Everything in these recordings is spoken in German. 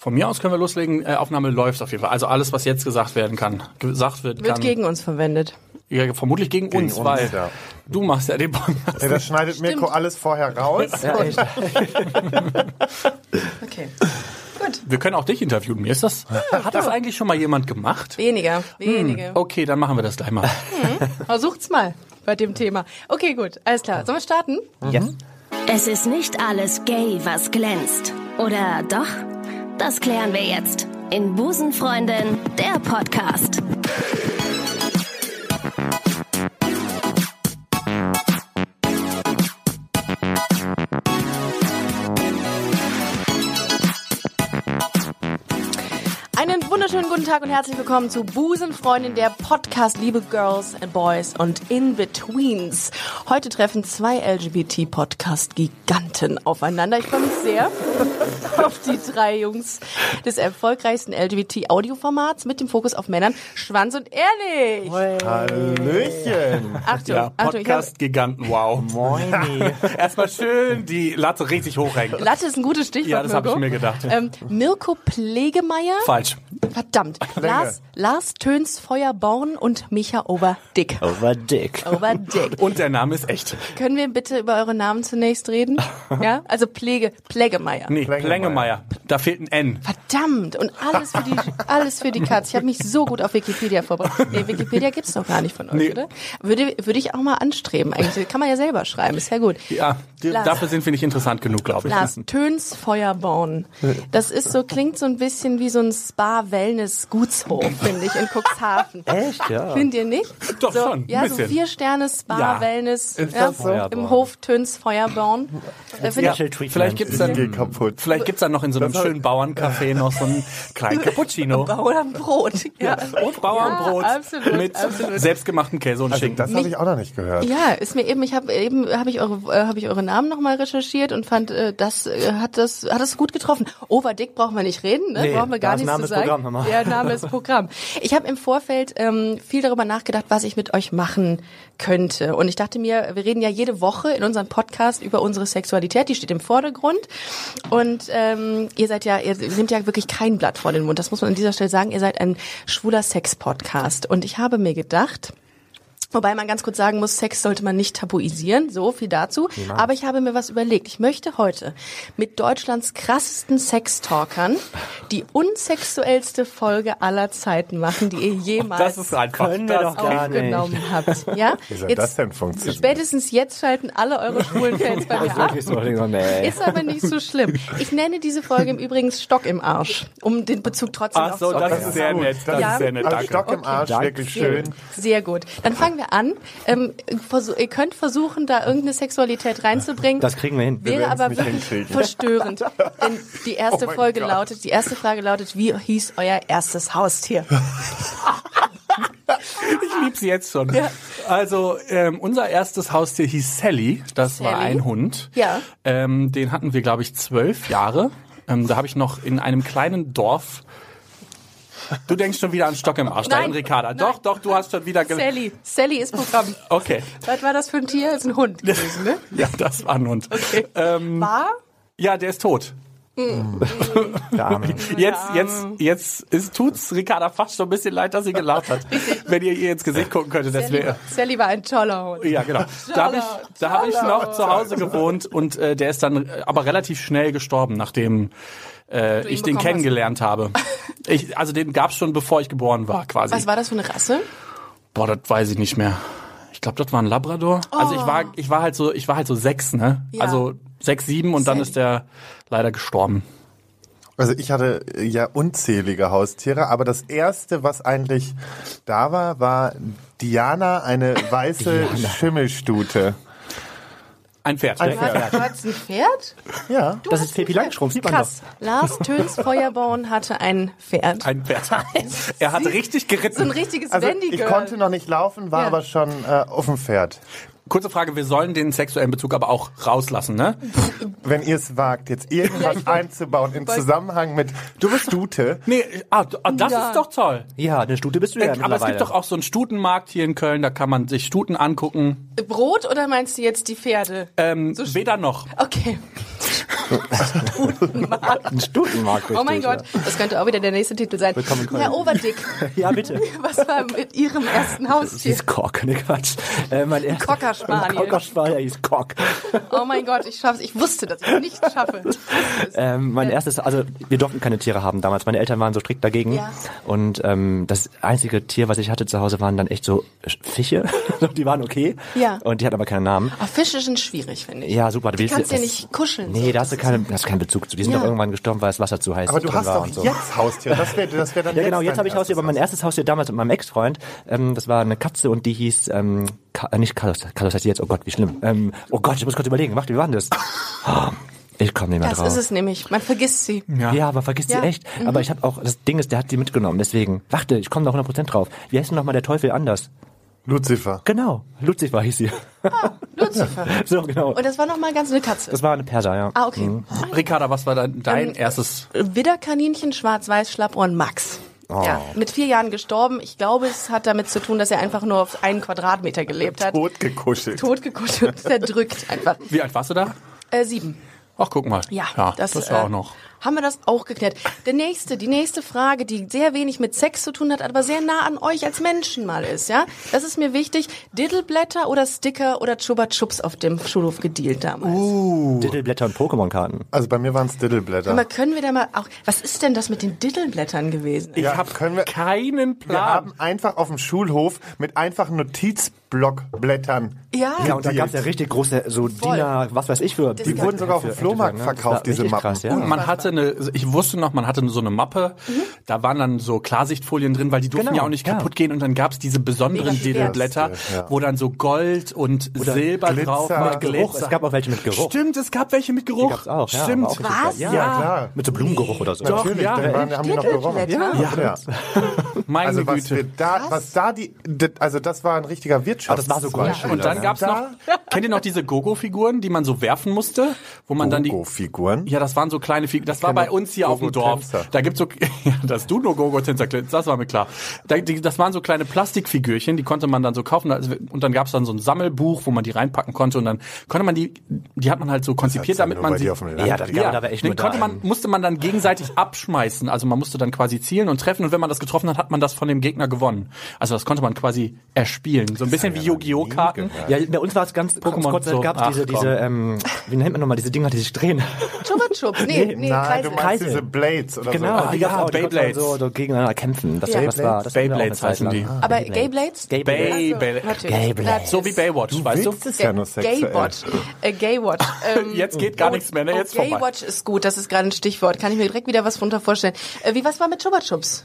Von mir aus können wir loslegen. Äh, Aufnahme läuft auf jeden Fall. Also alles, was jetzt gesagt werden kann, gesagt wird, Wird kann. gegen uns verwendet. ja, vermutlich gegen, Gegen uns, uns, weil ja. du machst ja den Podcast. Ja, das schneidet Mirko alles vorher raus. Okay. Gut. Wir können auch dich interviewen. Mir ist das. Hat das eigentlich schon mal jemand gemacht? Weniger, wenige. Okay, dann machen wir das gleich mal. Versucht's mal bei dem Thema. Okay, gut. Alles klar. Sollen wir starten? Yes. Es ist nicht alles gay, was glänzt. Oder doch? Das klären wir jetzt in Busenfreundin, der Podcast. Einen wunderschönen guten Tag und herzlich willkommen zu Busenfreundin, der Podcast, liebe Girls and Boys und In-Betweens. Heute treffen zwei LGBT-Podcast-Giganten aufeinander. Ich freue mich sehr auf die drei Jungs des erfolgreichsten LGBT-Audioformats mit dem Fokus auf Männern, Schwanz und Ehrlich. Hallöchen. Achtung, Ja, Podcast-Giganten, wow. Moini. Erstmal schön die Latte richtig hochhängen. Latte ist ein gutes Stichwort, Ja, das habe ich mir gedacht. Ähm, Mirko Plegemeier. Falsch. Verdammt. Lars, Lars Töns Feuerborn und Micha Oberdick. Over Dick. Oberdick. Und der Name ist echt. Können wir bitte über eure Namen zunächst reden? Ja? Also Pflege, Plägemeier. Nee, Plängemeier. Plängemeier. Da fehlt ein N. Verdammt. Und alles für die, alles für die Katz. Ich habe mich so gut auf Wikipedia vorbereitet. Nee, Wikipedia gibt's doch gar nicht von euch, Nee. oder? Würde, würde ich auch mal anstreben. Eigentlich kann man ja selber schreiben. Ist ja gut. Ja, Lars. dafür sind wir nicht interessant genug, glaube ich. Lars Töns Feuerborn. Das ist so, klingt so ein bisschen wie so ein Spa-Wellness-Gutshof, finde ich, in Cuxhaven. Echt, ja. Findet ihr nicht? Doch, so, schon, Ja, so vier Sterne Spa, Ja. Wellness. Ja, so? Im Hof Töns Feuerborn. Äh, ich- Special Treatment. Vielleicht gibt's dann, geh kaputt. vielleicht gibt's dann noch in so einem schönen Bauerncafé noch so einen kleinen Cappuccino. Bauernbrot. Ja. Und Bauernbrot Ja, absolut, mit absolut. selbstgemachten Käse und Also Schinken. das habe ich auch noch nicht gehört. Ja, ist mir eben, ich habe eben habe ich eure äh, habe ich eure Namen nochmal recherchiert und fand äh, das äh, hat das hat das gut getroffen. Overdick brauchen wir nicht reden, ne? Nee, brauchen wir gar nicht zu sagen. Programm. Der Name ist Programm. Ich habe im Vorfeld ähm, viel darüber nachgedacht, was ich mit euch machen könnte und ich dachte mir, wir reden ja jede Woche in unserem Podcast über unsere Sexualität, die steht im Vordergrund und ähm, ihr seid ja ihr nehmt ja wirklich kein Blatt vor den Mund. Das muss man an dieser Stelle sagen. Ihr seid ein schwuler Sex-Podcast und ich habe mir gedacht Wobei man ganz kurz sagen muss, Sex sollte man nicht tabuisieren, so viel dazu. Aber ich habe mir was überlegt. Ich möchte heute mit Deutschlands krassesten Sextalkern die unsexuellste Folge aller Zeiten machen, die ihr jemals Das ist einfach. Können wir das doch gar nicht. aufgenommen habt. Ja? Wie soll das denn funktionieren? Spätestens jetzt schalten alle eure schwulen Fans bei mir ab. Wirklich so, nee. Ist aber nicht so schlimm. Ich nenne diese Folge im Übrigen Stock im Arsch, um den Bezug trotzdem Ach so, aufzunehmen. das ist sehr nett. Das Ja. ist sehr nett. Also Danke. Stock im Arsch, Danke. wirklich schön. Sehr gut. Dann fangen wir an. Ähm, ihr könnt versuchen, da irgendeine Sexualität reinzubringen. Das kriegen wir hin. Wäre werden's aber wirklich verstörend. Denn die erste Oh Folge Gott. lautet, die erste Frage lautet, wie hieß euer erstes Haustier? Ich lieb's jetzt schon. Also ähm, unser erstes Haustier hieß Sally. Das war Sally? ein Hund. Ja. Ähm, den hatten wir, glaube ich, zwölf Jahre. Ähm, da habe ich noch in einem kleinen Dorf. Du denkst schon wieder an Stock im Arsch, Nein. dein Ricarda. Doch, doch, du hast schon wieder. Sally. Sally ist Programm. Okay. Was war das für ein Tier? Ist ein Hund gewesen, ne? Ja, das war ein Hund. Ähm, War? ja, der ist tot. Arme. Jetzt, jetzt, jetzt ist, tut's Ricarda fast schon ein bisschen leid, dass sie gelacht hat. Wenn ihr ihr ins Gesicht gucken könntet, das Sally, wäre. Sally war ein toller Hund. Ja, genau. Da habe ich, da hab ich noch zu Hause gewohnt und äh, der ist dann äh, aber relativ schnell gestorben, nachdem äh, ich den kennengelernt habe. Ich, also den gab's schon, bevor ich geboren war, quasi. Was war das für eine Rasse? Boah, das weiß ich nicht mehr. Ich glaube, das war ein Labrador. Also ich war, ich war halt so, ich war halt so sechs, ne? Ja. Also sechs, sieben und dann Sally. ist der leider gestorben. Also ich hatte äh, ja unzählige Haustiere, aber das erste, was eigentlich da war, war Diana, eine weiße Schimmelstute. Ein Pferd. Ein Du hast, du hast ein Pferd? Ja. Das ist Pippi Langstrumpf, sieht man Krass. Lars Töns Feuerborn hatte ein Pferd. Ein Pferd. er hat richtig so ein geritten. richtiges Also Wendy ich konnte noch nicht laufen, war Ja. aber schon äh, auf dem Pferd. Kurze Frage, wir sollen den sexuellen Bezug aber auch rauslassen, ne? Wenn ihr es wagt, jetzt irgendwas einzubauen im Zusammenhang mit Du bist Stute, Nee, ah, ah, das Ja. ist doch toll. Ja, eine Stute bist du ja Äh, aber es gibt doch auch so einen Stutenmarkt hier in Köln, da kann man sich Stuten angucken. Brot oder meinst du jetzt die Pferde? Ähm, So weder noch. Okay. Ein Stutenmarkt. Oh mein richtig, Gott, das könnte auch wieder der nächste Titel sein. Willkommen. Herr Overdick, Ja, bitte. was war mit Ihrem ersten Haustier? ist Cock, ne Quatsch. Äh, mein erster Cocker Spaniel. Cocker Spaniel hieß Cock. Oh mein Gott, ich schaff's. Ich wusste, dass ich es nicht schaffe. Ähm, mein erstes, also wir durften keine Tiere haben damals. Meine Eltern waren so strikt dagegen. Ja. Und ähm, das einzige Tier, was ich hatte zu Hause, waren dann echt so Fische. die waren okay. Ja. Und die hatten aber keinen Namen. Aber Fische sind schwierig, finde ich. Ja, super. Willst kannst du ja das- nicht kuscheln. Nee, so. da hast du Das keine, hast keinen Bezug zu. Die sind Ja. doch irgendwann gestorben, weil das Wasser zu heiß Aber du hast war doch und so. jetzt Haustier. Das wäre das wär dann Ja, genau, jetzt habe ich Haustier, aber mein erstes Haustier damals mit meinem Ex-Freund, ähm, das war eine Katze und die hieß, ähm, Ka äh, nicht Carlos, Carlos heißt die jetzt, oh Gott, wie schlimm. Ähm, oh Gott, ich muss kurz überlegen, warte, wie war denn das? Oh, ich komme nicht mehr Das drauf. ist es nämlich. Man vergisst sie. Ja, aber vergiss Ja. Mhm. sie echt. Aber ich habe auch, das Ding ist, der hat die mitgenommen, deswegen, warte, ich komme da 100% drauf. Wie heißt denn nochmal der Teufel anders? Lucifer. Genau, Lucifer hieß sie. Lucifer. so, genau. Und das war noch mal ganz eine Katze. Das war eine Perser, ja. Ah, okay. Mhm. Ricarda, was war dein, dein Ähm, erstes? Widderkaninchen, schwarz-weiß, Schlappohren, Max. Oh. Ja, mit vier Jahren gestorben. Ich glaube, es hat damit zu tun, dass er einfach nur auf einen Quadratmeter gelebt hat. Totgekuschelt. Totgekuschelt, zerdrückt einfach. Wie alt warst du da? Äh, sieben. Ach, guck mal. Ja, das, das, ist ja äh, auch noch. Haben wir das auch geklärt. Der nächste, die nächste Frage, die sehr wenig mit Sex zu tun hat, aber sehr nah an euch als Menschen mal ist, ja? Das ist mir wichtig. Diddleblätter oder Sticker oder Chupa Chups auf dem Schulhof gedealt damals. Uh. Diddleblätter und Pokémon-Karten. Also bei mir waren es Diddleblätter. Aber können wir da mal auch, was ist denn das mit den Diddleblättern gewesen? Ich Ja, habe wir- keinen wir Plan. haben einfach auf dem Schulhof mit einfachen Notizblockblättern. Ja. Ja, und da gab's ja richtig große, so DIN, was weiß ich für. Die gab- wurden sogar auf dem Flohmarkt ne? verkauft, diese Mappen. Krass, ja. Und man hatte eine, ich wusste noch, man hatte so eine Mappe, da waren dann so Klarsichtfolien drin, weil die durften Genau, ja auch nicht ja. kaputt gehen und dann gab's diese besonderen. Diddleblätter, Ja. wo dann so Gold und Silber Glitzer. drauf war. Mit Geruch. Es gab auch welche mit Geruch. Stimmt, es gab welche mit Geruch. Die auch, ja, Stimmt. auch Was? Ja, Ja, klar. Mit so Blumengeruch oder so. Doch, Natürlich, ja. dann waren, haben die noch gerochen. Ja. Meine Also was Güte. wir da, was da die, also das war ein richtiger Wirtschafts. das war so gut. Und dann gab's noch, kennt ihr noch diese Gogo-Figuren, die man so werfen musste, wo man dann die Gogo-Figuren. Ja, das waren so kleine Figuren. Das war bei uns hier auf dem Dorf. Gogo-Tänzer. Da gibt's so, ja, dass du nur Gogo Tänzer klingst, das war mir klar. Das waren so kleine Plastikfigürchen, die konnte man dann so kaufen. Also, Und dann gab's dann so ein Sammelbuch, wo man die reinpacken konnte. Und dann konnte man die, die hat man halt so konzipiert, damit man sie. Ja, das gab aber echt den konnte man, musste man dann gegenseitig abschmeißen. Also man musste dann quasi zielen und treffen. Und wenn man das getroffen hat, hat man das von dem Gegner gewonnen. Also das konnte man quasi erspielen. So ein bisschen wie Yu-Gi-Oh! Karten. Ja, bei uns war es ganz, Pokémon Pokémon so. gab es diese, diese, ähm, wie nennt man nochmal, diese Dinger, die sich drehen. Chupa Chups? Nee, nee, Nein, du Kreisel. meinst Kreisel. diese Blades oder Genau, so. die ja, gab's auch, die konnte man Beyblades. so, so gegeneinander kämpfen. Das, das war, das auch Beyblades heißen die. Ah, Aber. Gayblades? Gayblades. Gayblades. so wie Baywatch, Du weißt du? willst es ja nur sexuell. Gaywatch. Äh, Gaywatch. Ähm, Jetzt geht gar nichts mehr, ne? oh, Jetzt vorbei. Gaywatch ist gut, das ist gerade ein Stichwort. Kann ich mir direkt wieder was drunter vorstellen. Äh, wie, was war mit Chupa Chups?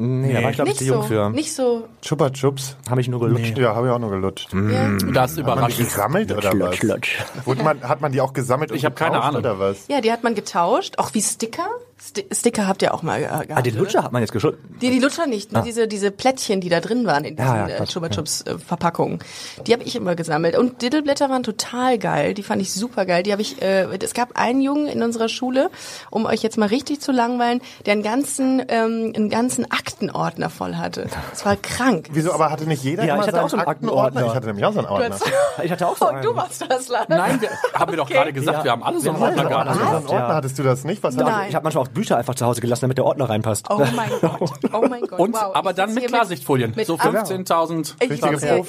Nee, da war ich glaube ich Nicht zu jung so, für. nicht so. Chupa Chups. Habe ich nur gelutscht. Ja, habe ich auch nur gelutscht. Ja. Das ist Hat man die gesammelt oder was? Lutsch, lutsch. Wurde man, hat man die auch gesammelt und Ich hab keine Ahnung. oder was? ja, die hat man getauscht, auch wie Sticker. Sti Sticker habt ihr auch mal äh, gehabt. Ah, den oder? Lutscher hat man jetzt geschult. Die, die Lutscher nicht, nur diese, diese Plättchen, die da drin waren in diesen Ja, ja, äh, Quatsch, Chupa Chups äh, Verpackungen. Die habe ich immer gesammelt. Und Diddleblätter waren total geil. Die fand ich super geil. Die habe ich, äh, es gab einen Jungen in unserer Schule, um euch jetzt mal richtig zu langweilen, der einen ganzen, ähm, einen ganzen Aktenordner voll hatte. Das war krank. Wieso, aber hatte nicht jeder Ja, immer ich hatte auch so einen Aktenordner? Aktenordner. Ich hatte nämlich auch so einen Ordner. Ich hatte auch so Oh, einen. du warst das, Lana. Nein, wir, haben wir doch gerade gesagt, Ja. wir haben alle so einen Ordner gehabt. Hast du so einen Ja. Ordner? Hattest du das nicht? Was Nein. Ich habe manchmal auch Bücher einfach zu Hause gelassen, damit der Ordner reinpasst. Oh mein Gott. Oh mein Gott. Und, wow. aber dann mit Klarsichtfolien. mit so ab- 15.000. Ich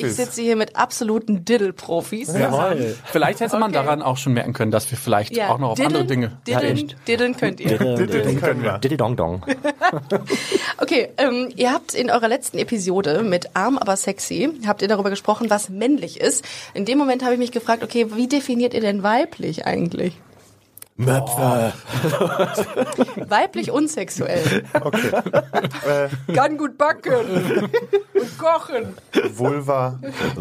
ich sitze hier mit absoluten Diddle-Profis. Jawohl. Vielleicht hätte man Okay. daran auch schon merken können, dass wir vielleicht Ja, auch noch auf diddeln, andere Dinge. Diddeln, diddeln könnt ihr. Diddeln können wir. Diddy Dong Dong. Okay, ähm, ihr habt in eurer letzten Episode mit Arm aber sexy, habt ihr darüber gesprochen, was männlich ist. In dem Moment habe ich mich gefragt, okay, wie definiert ihr denn weiblich eigentlich? Möpfe. Weiblich und sexuell. Okay. Kann gut backen und kochen. Vulva.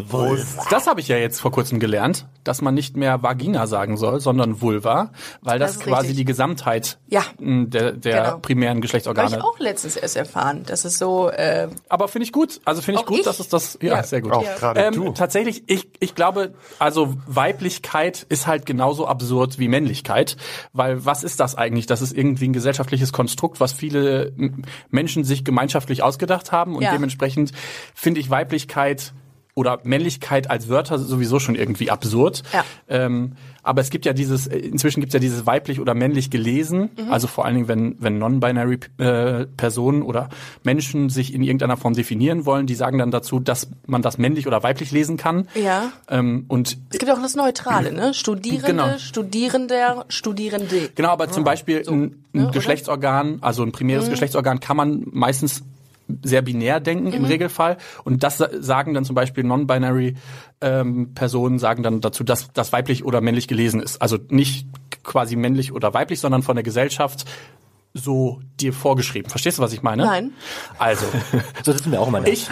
Brust. Das habe ich ja jetzt vor kurzem gelernt, dass man nicht mehr Vagina sagen soll, sondern Vulva, weil das, Das quasi richtig. die Gesamtheit Ja. der, der Genau. primären Habe Geschlechtsorgane. ich auch letztens erst erfahren, dass es so, äh, Aber finde ich gut. Also finde ich gut, ich? dass es das. Ja, Ja. sehr gut. Auch gerade Ähm, du. tatsächlich, ich, ich glaube, also Weiblichkeit ist halt genauso absurd wie Männlichkeit, weil was ist das eigentlich? Das ist irgendwie ein gesellschaftliches Konstrukt, was viele Menschen sich gemeinschaftlich ausgedacht haben und Ja. dementsprechend finde ich Weiblichkeit oder Männlichkeit als Wörter sowieso schon irgendwie absurd. Ja. Ähm, aber es gibt ja dieses, inzwischen gibt es ja dieses weiblich oder männlich gelesen, Mhm. also vor allen Dingen, wenn, wenn non-binary äh, Personen oder Menschen sich in irgendeiner Form definieren wollen, die sagen dann dazu, dass man das männlich oder weiblich lesen kann. Ja. Ähm, und Es gibt auch das Neutrale, ne? Studierende, Genau. Studierender, Studierende. Genau, aber zum Beispiel ein, ein ne? Geschlechtsorgan, also ein primäres Geschlechtsorgan, kann man meistens sehr binär denken im Regelfall. Und das sa- sagen dann zum Beispiel non-binary ähm, Personen sagen dann dazu, dass das weiblich oder männlich gelesen ist. Also nicht quasi männlich oder weiblich, sondern von der Gesellschaft so dir vorgeschrieben. Verstehst du, was ich meine? Nein. Also, So sitzen wir auch immer. ich,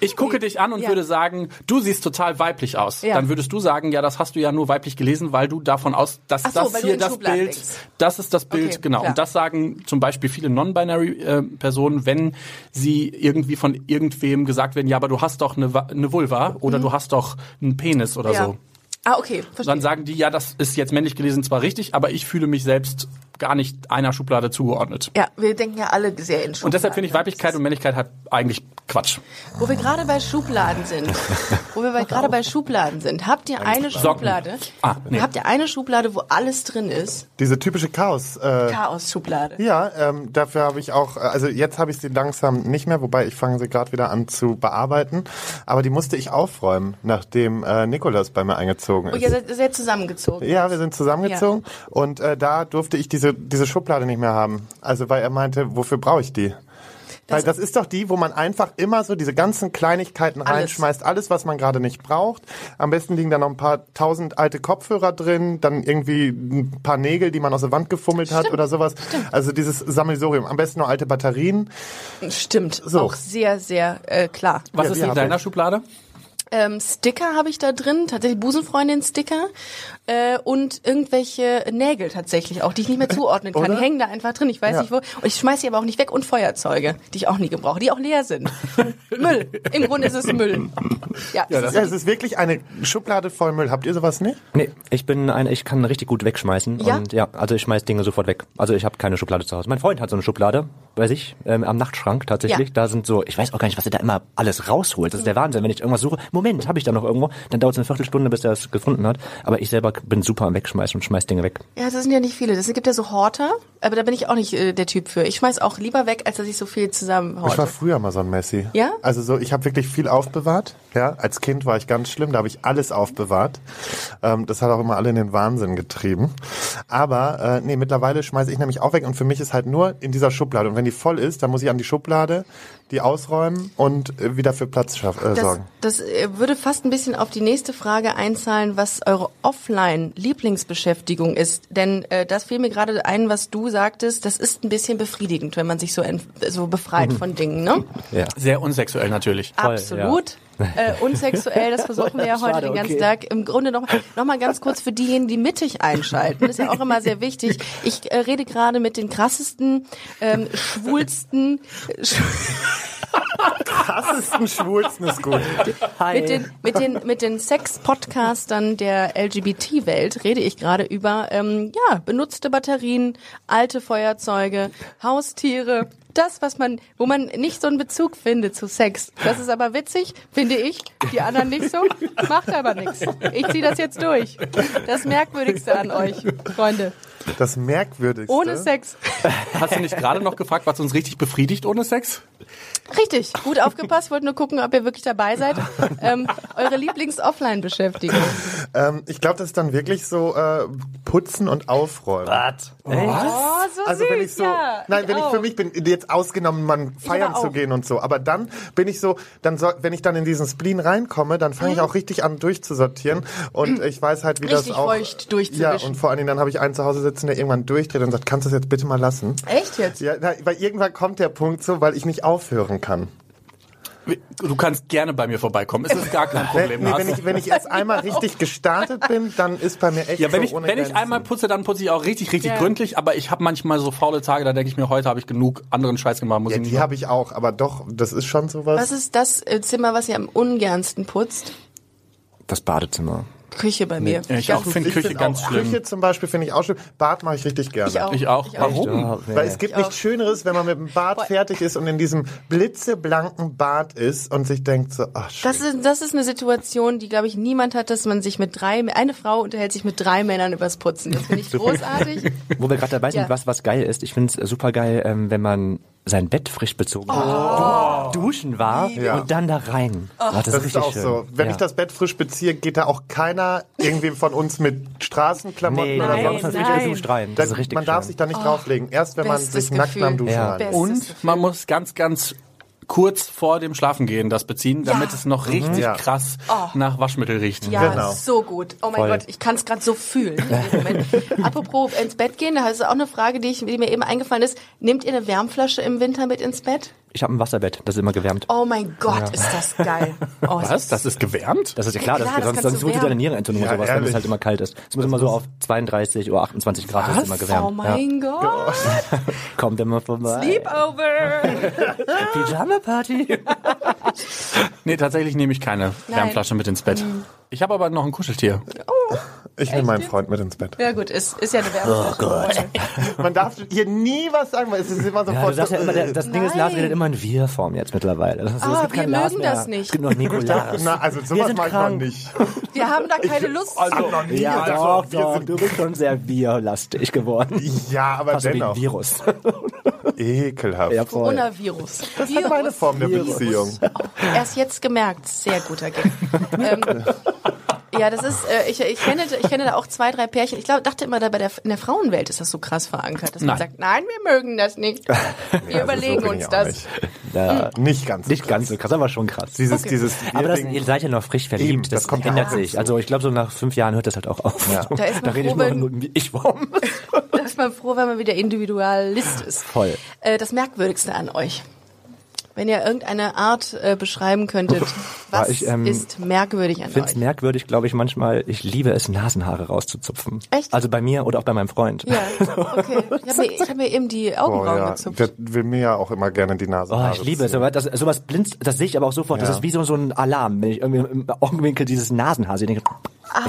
ich gucke dich an und Ja. würde sagen, du siehst total weiblich aus. Ja. Dann würdest du sagen, ja, das hast du ja nur weiblich gelesen, weil du davon aus, dass so, das hier das Schubladen Bild, denkst. das ist das Bild, Okay, genau. klar. Und das sagen zum Beispiel viele Non-Binary-Personen, wenn sie irgendwie von irgendwem gesagt werden, ja, aber du hast doch eine, eine Vulva oder du hast doch einen Penis oder Mhm. Ja. so. Ah, okay, verstehe. Dann sagen die, ja, das ist jetzt männlich gelesen zwar richtig, aber ich fühle mich selbst gar nicht einer Schublade zugeordnet. ja, wir denken ja alle sehr in Schubladen. Und deshalb finde ich Weiblichkeit und Männlichkeit hat eigentlich Quatsch. Wo wir gerade bei Schubladen sind, wo wir gerade bei Schubladen sind, habt ihr eine. Schublade? Ah, nee. Habt ihr eine Schublade, wo alles drin ist? Diese typische Chaos. Äh, Chaos-Schublade. ja, ähm, dafür habe ich auch, also jetzt habe ich sie langsam nicht mehr, wobei ich fange sie gerade wieder an zu bearbeiten. Aber die musste ich aufräumen, nachdem äh, Nikolas bei mir eingezogen ist. Und ihr seid sehr zusammengezogen. Ja, wir sind zusammengezogen und äh, da durfte ich diese, diese Schublade nicht mehr haben. Also weil er meinte, wofür brauche ich die? weil das ist doch die, wo man einfach immer so diese ganzen Kleinigkeiten Alles. reinschmeißt, alles, was man gerade nicht braucht. Am besten liegen da noch ein paar tausend alte Kopfhörer drin, dann irgendwie ein paar Nägel, die man aus der Wand gefummelt hat oder sowas. Also dieses Sammelsurium. Am besten nur alte Batterien. Stimmt. So. Auch sehr, sehr äh, klar. Was Ja, ist in deiner ich. Schublade? Ähm, Sticker habe ich da drin, tatsächlich Busenfreundin-Sticker äh, und irgendwelche Nägel tatsächlich auch, die ich nicht mehr zuordnen kann. Oder? Die hängen da einfach drin, ich weiß Ja. nicht wo. Und ich schmeiß sie aber auch nicht weg und Feuerzeuge, die ich auch nie gebrauche, die auch leer sind. Müll. Im Grunde ist es Müll. Ja, das ist Ja, es ist wirklich eine Schublade voll Müll. Habt ihr sowas nicht? Nee, ich bin ein, ich kann richtig gut wegschmeißen. Ja? Und ja, also ich schmeiß Dinge sofort weg. Also ich habe keine Schublade zu Hause. Mein Freund hat so eine Schublade bei sich, ähm, am Nachtschrank tatsächlich. Ja. Da sind so, ich weiß auch gar nicht, was er da immer alles rausholt. Das ist der Wahnsinn. Wenn ich irgendwas suche, Moment, habe ich da noch irgendwo, dann dauert es eine Viertelstunde, bis er es gefunden hat. Aber ich selber bin super am Wegschmeißen und schmeiß Dinge weg. Ja, das sind ja nicht viele. Es gibt ja so Horter, aber da bin ich auch nicht äh, der Typ für. Ich schmeiß auch lieber weg, als dass ich so viel Ich war früher mal so ein Messi. Ja? Also so, ich habe wirklich viel aufbewahrt. Ja, als Kind war ich ganz schlimm, da habe ich alles aufbewahrt. Ähm, das hat auch immer alle in den Wahnsinn getrieben. Aber äh, nee, mittlerweile schmeiße ich nämlich auch weg und für mich ist halt nur in dieser Schublade. Und wenn die voll ist, dann muss ich an die Schublade, die ausräumen und äh, wieder für Platz schaff, äh, Das, sorgen. das äh, würde fast ein bisschen auf die nächste Frage einzahlen, was eure Offline-Lieblingsbeschäftigung ist. Denn äh, das fiel mir gerade ein, was du sagtest, das ist ein bisschen befriedigend, wenn man sich so, so befreit von Dingen, ne? Ja. Sehr unsexuell natürlich. Voll, Absolut. Äh, unsexuell, das versuchen wir ja heute Schade, den ganzen okay. Tag. Im Grunde noch, noch mal ganz kurz für diejenigen, die mittig einschalten. Das ist ja auch immer sehr wichtig. Ich äh, rede gerade mit den krassesten, ähm, schwulsten, sch Krassesten Schwulsten ist gut. mit den, mit den, mit den Sex-Podcastern der LGBT-Welt rede ich gerade über ähm, ja, benutzte Batterien, alte Feuerzeuge, Haustiere, das, was man, wo man nicht so einen Bezug findet zu Sex. Das ist aber witzig, finde ich. Die anderen nicht so. Macht aber nichts. Ich ziehe das jetzt durch. Das Merkwürdigste an euch, Freunde. Das Merkwürdigste. Ohne Sex. Hast du nicht gerade noch gefragt, was uns richtig befriedigt ohne Sex? Richtig, gut aufgepasst. Wollte nur gucken, ob ihr wirklich dabei seid. Ähm, eure Lieblings-Offline-Beschäftigung. Ähm, ich glaube, das ist dann wirklich so äh, Putzen und Aufräumen. Was? Oh, so Also süß, wenn ich so, ja. nein, wenn ich auch. für mich bin, jetzt ausgenommen, man feiern zu gehen und so. Aber dann bin ich so, dann so, wenn ich dann in diesen Spleen reinkomme, dann fange ich auch richtig an durchzusortieren und ich weiß halt, wie Mhm. Richtig das auch. feucht. Ja, und vor allen Dingen dann habe ich einen zu Hause sitzen, der irgendwann durchdreht und sagt, kannst du das jetzt bitte mal lassen? Echt jetzt? Ja, weil irgendwann kommt der Punkt so, weil ich nicht aufhören kann. Du kannst gerne bei mir vorbeikommen. Es ist gar kein Wenn, Problem. nee, wenn, ich, wenn ich erst einmal richtig gestartet bin, dann ist bei mir echt ja, wenn so ich, ohne wenn ich einmal putze, dann putze ich auch richtig, richtig Ja. gründlich. Aber ich habe manchmal so faule Tage, da denke ich mir, heute habe ich genug anderen Scheiß gemacht. Muss Ja, ich nicht die habe ich auch, aber doch, das ist schon sowas. Was ist das äh, Zimmer, was ihr am ungernsten putzt? Das Badezimmer. Küche bei mir. Ja, ich auch Ganz- finde Ich Küche ganz auch, schlimm. Küche zum Beispiel finde ich auch schön. Bad mache ich richtig gerne. Ich auch. Ich auch. Warum? Doch, nee. Weil es gibt Ich auch. nichts Schöneres, wenn man mit dem Bad Boah. fertig ist und in diesem blitzeblanken Bad ist und sich denkt so, ach schön. Das ist, das ist eine Situation, die, glaube ich, niemand hat, dass man sich mit drei, eine Frau unterhält sich mit drei Männern übers Putzen. Das finde ich großartig. Wo wir gerade dabei sind, Ja. was, was geil ist, ich finde es super geil, ähm, wenn man sein Bett frisch bezogen hat, du- duschen war Ja. und dann da rein. Oh, das, Das ist richtig auch schön. so. Wenn ja. ich das Bett frisch beziehe, geht da auch keiner irgendwie von uns mit Straßenklamotten Nee, oder sonst man was. nein. rein. Das ist richtig man darf schön. sich da nicht drauflegen. Erst wenn man Bestes sich nackt am Duschen Ja. rein. Bestes Und man muss ganz, ganz kurz vor dem Schlafengehen das beziehen, damit es noch richtig Ja. krass nach Waschmittel riecht. Ja, Genau. so gut. Oh mein Voll. Gott, ich kann es gerade so fühlen. in dem Moment. Apropos ins Bett gehen, da ist auch eine Frage, die, ich, die mir eben eingefallen ist. Nehmt ihr eine Wärmflasche im Winter mit ins Bett? Ich habe ein Wasserbett, das ist immer gewärmt. Oh mein Gott, ist das geil. Oh, Was? Das ist gewärmt? Das ist ja klar, Ja, klar, das sonst, sonst du holt dir deine. Nierenentzündung Ja, und sowas, wenn es ehrlich. halt immer kalt ist. Es muss immer so auf 32 oder 28 Grad ist es immer gewärmt. Oh mein Gott. Ja. Kommt immer vorbei. Sleepover. Pyjama Party. Nee, tatsächlich nehme ich keine Nein. Wärmflasche mit ins Bett. Ich habe aber noch ein Kuscheltier. Ich nehme meinen Freund mit ins Bett. Ja gut, ist, ist ja eine Wärmflasche. Man darf hier nie was sagen, weil es ist immer Ja, sofort du sagst ja so, immer, der, äh, das Ding ist, Nein. Lars redet immer in Wir-Form jetzt mittlerweile. Das ist, Ah, es gibt wir kein Lars mögen mehr. das nicht. Es gibt noch Nikolaus. Na, also Wir sowas sind mag ich krank. nicht. Wir haben da keine Lust. Also, noch nie Ja, gesagt, doch, wir doch, sind- du bist schon sehr wir-lastig geworden. Ja, aber Fast wie ein dennoch. Virus. Ekelhaft. Ja. Coronavirus. Das ist meine Form der Beziehung. Erst jetzt gemerkt. Sehr guter Gag. ähm, ja, das ist, äh, ich, ich, kenne, ich kenne da auch zwei, drei Pärchen. Ich glaub, dachte immer, da bei der, in der Frauenwelt ist das so krass verankert, dass man Nein. sagt, nein, wir mögen das nicht. Wir Also überlegen so uns ich das. Nicht. Ja, nicht ganz. so nicht ganz so krass, aber schon krass. Dieses, Okay. dieses aber das, ihr seid ja noch frisch verliebt. Eben, das, das kommt ja ändert sich. Also ich glaube, so nach fünf Jahren hört das halt auch auf. Ja. Da ist man rede ich froh, nur, wenn- ich warum. Da ist man froh, wenn man wieder Individualist ist. Voll. Äh, das Merkwürdigste an euch. Wenn ihr irgendeine Art äh, beschreiben könntet, was ich, ähm, ist merkwürdig an Ich finde es euch? merkwürdig, glaube ich, manchmal. Ich liebe es, Nasenhaare rauszuzupfen. Echt? Also bei mir oder auch bei meinem Freund. Ja, okay. Ich habe mir, ich hab mir eben die Oh, Augenbrauen ja. gezupft. Der will mir ja auch immer gerne die Nase. Oh, ich liebe es. Aber das, sowas blind, das sehe ich aber auch sofort. Das Ja. ist wie so, so ein Alarm, wenn ich irgendwie im Augenwinkel dieses Nasenhaar sehe. denke,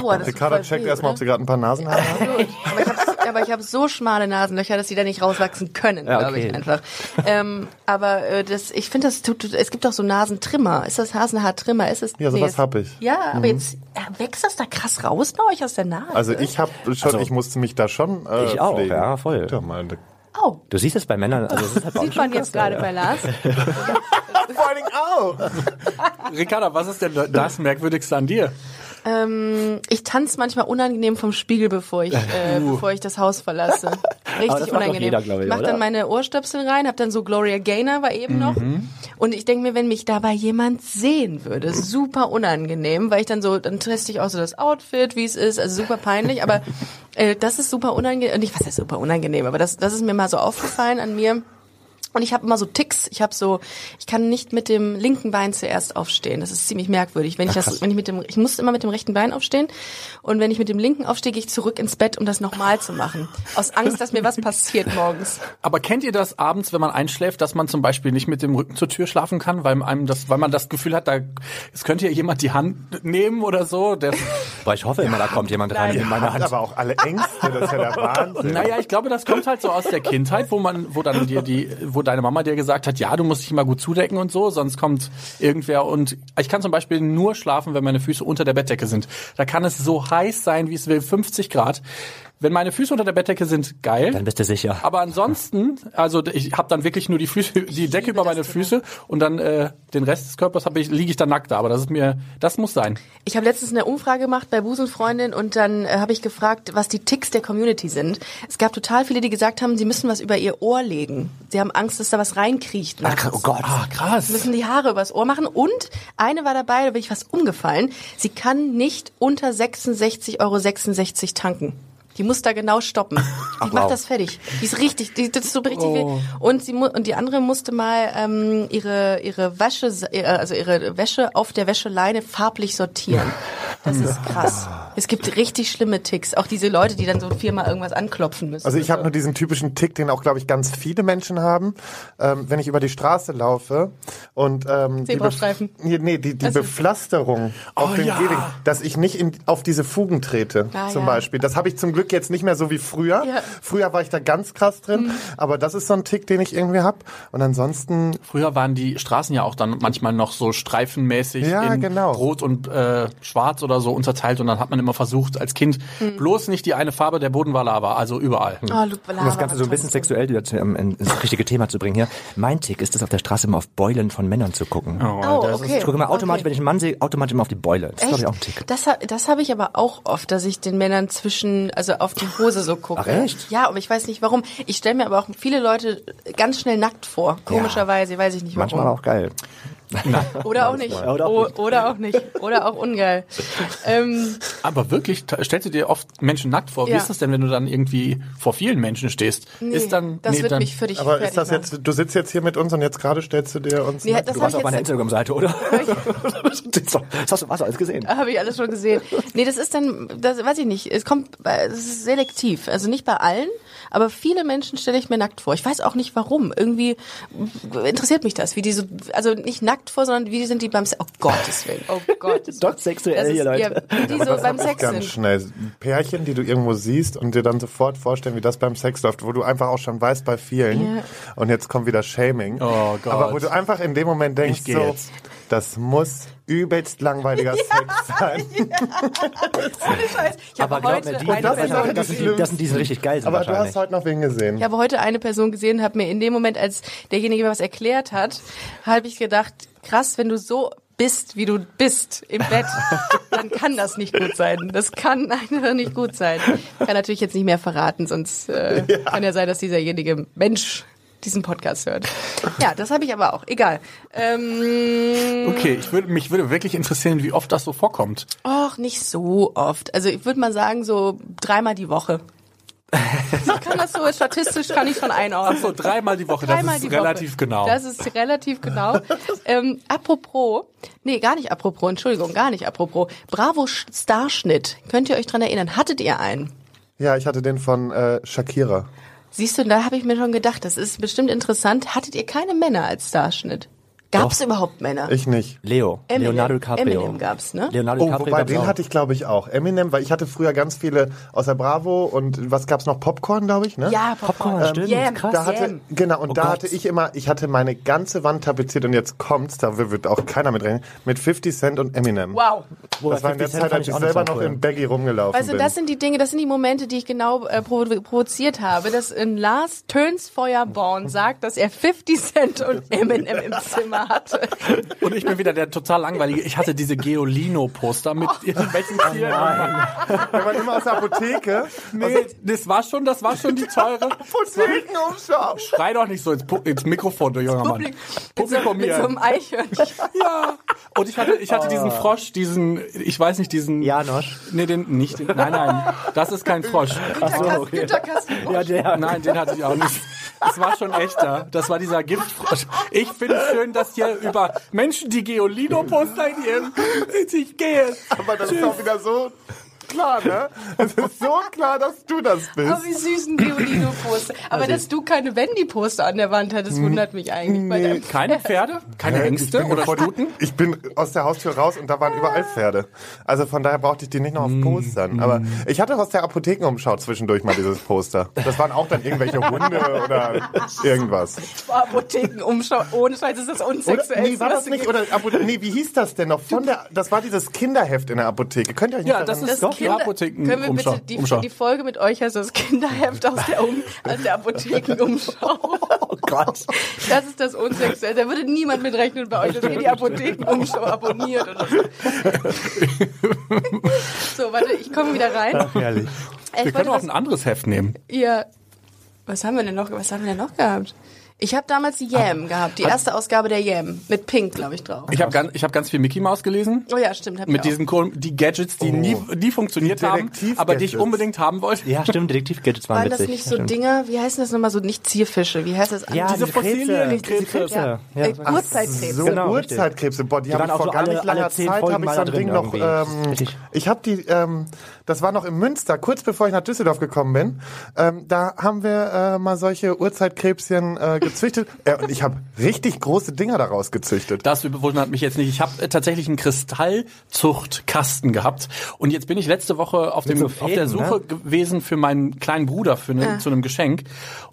Aua, das ist Ricarda checkt erstmal, ob sie gerade ein paar Nasenhaare hat. Aber ich aber ich hab so schmale Nasenlöcher, dass sie da nicht rauswachsen können, Ja, glaube ich okay. einfach. Ähm, aber äh, das, ich finde, das tut, tut- es gibt auch so Nasentrimmer. Ist das Nasenhaartrimmer? Ist es? Ja, sowas es- hab ich. Ja, aber jetzt äh, wächst das da krass raus bei euch aus der Nase. Also ich habe schon, ich musste mich da schon äh, Ich auch, pflegen. ja, voll. Ja, meine, oh, Du siehst es bei Männern. Also das ist halt sieht man jetzt gerade ja. bei Lars. Vor allen Dingen auch. Ricarda, was ist denn das Merkwürdigste an dir? Ähm, ich tanze manchmal unangenehm vom Spiegel, bevor ich, äh, bevor ich das Haus verlasse. Richtig unangenehm. jeder, glaube ich, mach oder? dann meine Ohrstöpsel rein, hab dann so Gloria Gaynor war eben noch. Und ich denke mir, wenn mich dabei jemand sehen würde, super unangenehm, weil ich dann so, dann teste ich auch so das Outfit, wie es ist, also super peinlich, aber äh, das ist super unangenehm. Und ich was ist super unangenehm, aber das, das ist mir mal so aufgefallen an mir. Und ich habe immer so Ticks. Ich habe so, ich kann nicht mit dem linken Bein zuerst aufstehen. Das ist ziemlich merkwürdig. Wenn ich das, wenn ich mit dem, ich muss immer mit dem rechten Bein aufstehen. Und wenn ich mit dem linken aufstehe, gehe ich zurück ins Bett, um das nochmal zu machen. Aus Angst, dass mir was passiert morgens. Aber kennt ihr das abends, wenn man einschläft, dass man zum Beispiel nicht mit dem Rücken zur Tür schlafen kann, weil einem das, weil man das Gefühl hat, da es könnte ja jemand die Hand nehmen oder so. Der, Boah, ich hoffe immer, da kommt jemand rein in meine Hand. aber auch alle Ängste, das ist ja der Wahnsinn. naja, ich glaube, das kommt halt so aus der Kindheit, wo man, wo dann dir die, wo deine Mama dir gesagt hat, ja, du musst dich immer gut zudecken und so, sonst kommt irgendwer und ich kann zum Beispiel nur schlafen, wenn meine Füße unter der Bettdecke sind. Da kann es so heiß sein, wie es will, 50 Grad. Wenn meine Füße unter der Bettdecke sind, geil. Dann bist du sicher. Aber ansonsten, also ich habe dann wirklich nur die Füße, die Decke über meine Füße und dann äh, den Rest des Körpers habe ich, liege ich dann nackt da. Aber das ist mir, das muss sein. Ich habe letztens eine Umfrage gemacht bei Busenfreundin und dann äh, habe ich gefragt, was die Ticks der Community sind. Es gab total viele, die gesagt haben, sie müssen was über ihr Ohr legen. Sie haben Angst, dass da was reinkriecht. nachts. oh Gott. Ah, krass. müssen die Haare übers Ohr machen. Und eine war dabei, da bin ich fast umgefallen. Sie kann nicht unter 66,66 Euro tanken. Die muss da genau stoppen. Die macht wow. das fertig. Die ist richtig, die, das ist so richtig. Oh. Und sie und die andere musste mal ähm, ihre ihre Wäsche, äh, also ihre Wäsche auf der Wäscheleine farblich sortieren. Das ist krass. Es gibt richtig schlimme Ticks. Auch diese Leute, die dann so viermal irgendwas anklopfen müssen. Also ich habe nur diesen typischen Tick, den auch, glaube ich, ganz viele Menschen haben. Ähm, wenn ich über die Straße laufe und ähm, die. Bef- nee, nee, die, die Also- Bepflasterung auf Oh, dem ja. Gehweg, dass ich nicht in, auf diese Fugen trete, Ah, zum ja. Beispiel. Das habe ich zum Glück jetzt nicht mehr so wie früher. Ja. Mhm. Früher war ich da ganz krass drin, aber das ist so ein Tick, den ich irgendwie hab. Und ansonsten Früher waren die Straßen ja auch dann manchmal noch so streifenmäßig Ja, in genau. Rot und äh, Schwarz oder so unterteilt und dann hat man immer versucht als Kind bloß nicht die eine Farbe, der Boden war Lava, also überall. Oh, Lu- Um das Lava, Ganze so ein bisschen sexuell wieder zu, ähm, ins richtige Thema zu bringen hier. Mein Tick ist es, auf der Straße immer auf Beulen von Männern zu gucken. Oh, okay. Ich gucke immer automatisch, Okay. wenn ich einen Mann sehe, automatisch immer auf die Beule. Das ist, glaube ich, auch ein Tick. Das, das habe ich aber auch oft, dass ich den Männern zwischen, also auf die Hose so gucke. Ach, echt? Ja, aber ich weiß nicht warum. Ich stelle mir aber auch viele Leute ganz schnell nackt vor. Komischerweise, weiß ich nicht warum. Manchmal auch geil. Oder auch nicht. Oder auch nicht. Oder auch nicht. Oder auch ungeil. ähm, Aber wirklich, stellst du dir oft Menschen nackt vor? Wie Ja. ist das denn, wenn du dann irgendwie vor vielen Menschen stehst? nee, ist dann, das nee, wird dann, mich für dich Aber ist das machen. jetzt, du sitzt jetzt hier mit uns und jetzt gerade stellst du dir uns. Nee, nackt- das Du warst auf meiner Instagram-Seite, oder? das hast du hast du alles gesehen. habe ich alles schon gesehen. Nee, das ist dann, das weiß ich nicht. Es kommt, es ist selektiv. Also nicht bei allen, aber viele Menschen stelle ich mir nackt vor. Ich weiß auch nicht warum. Irgendwie interessiert mich das, wie die so, also nicht nackt vor, sondern wie sind die beim Sex. Oh Gottes Willen. Oh Gottes Willen. Doch sexuell ist, hier, Leute. Ja, wie die so Das beim Sex ganz sind. schnell. Pärchen, die du irgendwo siehst und dir dann sofort vorstellen, wie das beim Sex läuft, wo du einfach auch schon weißt bei vielen. Ja. Und jetzt kommt wieder Shaming. Oh Gott. Aber wo du einfach in dem Moment denkst, so, jetzt. Das muss übelst langweiliger Sex sein. Ohne Scheiß. Ich habe Aber glaub heute mir, die, eine das Person das, sind die, Schlimmste. das sind die sind richtig geil Aber du hast heute noch wen gesehen. Ich habe heute eine Person gesehen, habe mir in dem Moment, als derjenige was erklärt hat, habe ich gedacht, krass, wenn du so bist, wie du bist im Bett, dann kann das nicht gut sein. Das kann einfach nicht gut sein. Kann natürlich jetzt nicht mehr verraten, sonst äh, kann ja sein, dass dieserjenige Mensch diesen Podcast hört. Ja, das habe ich aber auch. Egal. Ähm, Okay, ich würde, mich würde wirklich interessieren, wie oft das so vorkommt. Och, nicht so oft. Also ich würde mal sagen, so dreimal die Woche. Ich kann das so statistisch kann ich schon einordnen. So dreimal die Woche, das Dreimal ist die Woche. relativ genau. Das ist relativ genau. ähm, apropos, nee, gar nicht apropos, Entschuldigung, gar nicht apropos. Bravo Starschnitt. Könnt ihr euch dran erinnern? Hattet ihr einen? Ja, ich hatte den von äh, Shakira. Siehst du, da habe ich mir schon gedacht, das ist bestimmt interessant. Hattet ihr keine Männer als Starschnitt? Gab es überhaupt Männer? Ich nicht. Leo. Eminem. Leonardo DiCaprio. Eminem gab's, ne? Leonardo Oh, DiCaprio wobei, gab's den auch. hatte ich, glaube ich, auch. Eminem, weil ich hatte früher ganz viele aus der Bravo und was gab's noch? Popcorn, glaube ich, ne? Ja, Popcorn. Popcorn, stimmt, Yam, krass. Da hatte, genau, und Oh da Gott. hatte ich immer, ich hatte meine ganze Wand tapeziert und jetzt kommt's, da wird auch keiner mit reden, mit 50 Cent und Eminem. Wow. Boah, Das war in der 50 Cent Zeit, als ich auch selber noch cool. in Baggy rumgelaufen Also bin. das sind die Dinge, das sind die Momente, die ich genau äh, provo provoziert habe, dass in Lars Töns Feuerborn sagt, dass er 50 Cent und Eminem im Zimmer hatte. Und ich bin wieder der total langweilige. Ich hatte diese Geolino-Poster mit irgendwelchen Tieren. Wenn man immer aus der Apotheke, Nee, das war schon, das war schon die teure. Apothekenumschau. Schrei doch nicht so ins, Pu- ins Mikrofon, du junger Mann. Mit Publikum mit so hier. einem Eichhörnchen. Ja. Und ich hatte, ich hatte diesen Frosch, diesen, ich weiß nicht, diesen. Janosch. Nee, den, nicht den, nein, nein. Das ist kein Frosch. Günter, Günter Kasten. Ja, der. Nein, den hatte ich auch nicht. Das war schon echter. Das war dieser Giftfrosch. Ich finde es schön, dass hier über Menschen, die Geolino-Poster in ihrem, ich gehe. Aber das ist auch wieder so klar, ne? Es ist so klar, dass du das bist. Oh, wie süß ein Violino-Poster. Aber dass du keine Wendy-Poster an der Wand hattest, wundert mich eigentlich. bei deinem- Keine Pferde? Keine Hä? Ängste oder vor- Stuten? Ich bin aus der Haustür raus und da waren überall Pferde. Also von daher brauchte ich die nicht noch auf Postern. Aber ich hatte aus der Apothekenumschau zwischendurch mal dieses Poster. Das waren auch dann irgendwelche Hunde oder irgendwas. Apothekenumschau. Ohne Scheiß ist das unsexuell. nee, war das nicht? Oder nee, wie hieß das denn noch? Von der, das war dieses Kinderheft in der Apotheke. Könnt ihr euch nicht Ja, das ist doch Kinder- Apotheken Können wir Umschau. bitte die, Umschau. die Folge mit euch heißt das Kinderheft aus der, um, aus der Apothekenumschau. Oh Gott. Das ist das Unsexuell. Da würde niemand mit rechnen bei euch, dass ihr die Apothekenumschau abonniert oder so. so, warte, ich komme wieder rein. Herrlich. Äh, Wir Ich können wollte auch was, ein anderes Heft nehmen. ihr, was haben wir denn noch, was haben wir denn noch gehabt? Ich habe damals die Yam gehabt, die erste Ausgabe der Yam mit Pink, glaube ich, drauf. Ich habe ganz, ich hab ganz viel Mickey Mouse gelesen. Oh ja, stimmt. Hab ich Mit diesen die Gadgets, die nie, nie funktioniert Die haben, aber die ich unbedingt haben wollte. Ja, stimmt, Detektiv-Gadgets waren Waren das witzig. nicht Ja, so stimmt. Dinger, wie heißen das nochmal so, nicht Zierfische, wie heißt das? Ja, Diese diese Fossilien, Krebse. Krebse. Diese Krebse. Ja. Ja, Äh, das- Uhrzeitkrebse. So Genau, boah, die, Die habe waren ich auch vor so gar alle- nicht langer alle zehn Zeit, habe ich so ein Ding drin noch. Das ähm, richtig. ich habe die, ähm, das war noch in Münster, kurz bevor ich nach Düsseldorf gekommen bin, ähm, da haben wir äh, mal solche Uhrzeitkrebschen äh, gezüchtet äh, und ich habe richtig große Dinger daraus gezüchtet. Das wundert mich jetzt nicht. Ich habe äh, tatsächlich einen Kristallzuchtkasten gehabt und jetzt bin ich letzte Woche auf, dem, so auf der Fäden, Suche ne? gewesen für meinen kleinen Bruder für ne, zu einem Geschenk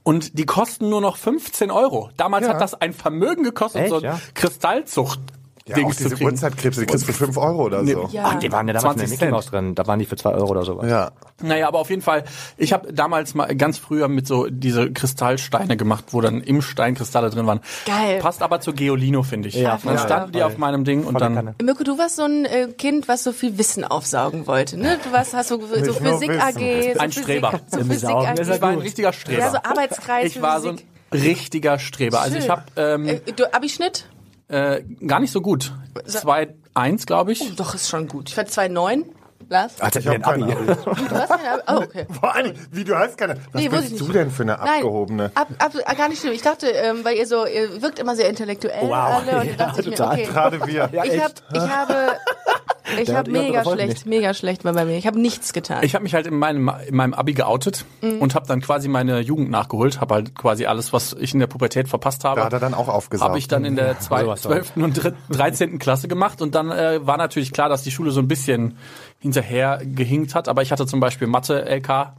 und die kosten nur noch 15 Euro. Damals Ja. hat das ein Vermögen gekostet, Echt, so ein ja? Kristallzucht. Ja, Dings auch diese zu kriegen. Uhrzeitkrebse, die kriegst du für 5 Euro oder so. Ja. Ach, die waren ja damals 20 mit Mickey. Mouse drin. Da waren die für 2 Euro oder sowas. Ja. Naja, aber auf jeden Fall, ich habe damals mal ganz früher mit so diese Kristallsteine gemacht, wo dann im Stein Kristalle drin waren. Geil. Passt aber zu Geolino, finde ich. Ja, dann voll. standen die auf meinem Ding und dann... Kanne. Mirko, du warst so ein äh, Kind, was so viel Wissen aufsaugen wollte, ne? Du warst, hast so, so Physik. AG, so Ein Physik, Streber. so Im Physik AG. er Ich war ein richtiger Streber. Ja, so Arbeitskreis ich für war so ein richtiger Streber. Also ich habe ähm, Äh, du, Abischnitt? Äh, gar nicht so gut. 2-1, glaube ich. Doch, ist schon gut. Ich war 2,9. Lars? Ach, Ich habe keine Abi. Ahnung. Du hast keine Abi? Oh, okay. Vor allem, wie du hast keine. Was Nee, bist ich du nicht. denn für eine abgehobene? Nein, ab, ab, gar nicht schlimm. Ich dachte, ähm, weil ihr so, ihr wirkt immer sehr intellektuell Wow. alle. Und Ja, dachte ich mir, total. okay. Gerade wir. Ja, ich, hab, ich habe, ich habe mega schlecht, nicht. mega schlecht war bei mir. Ich habe nichts getan. Ich habe mich halt in meinem, in meinem Abi geoutet Mhm. und habe dann quasi meine Jugend nachgeholt. Habe halt quasi alles, was ich in der Pubertät verpasst habe. Da hat er dann auch aufgesaugt. habe ich dann in der sowas 12. und dr- 13. Klasse gemacht und dann äh, war natürlich klar, dass die Schule so ein bisschen hinterher gehinkt hat, aber ich hatte zum Beispiel Mathe LK.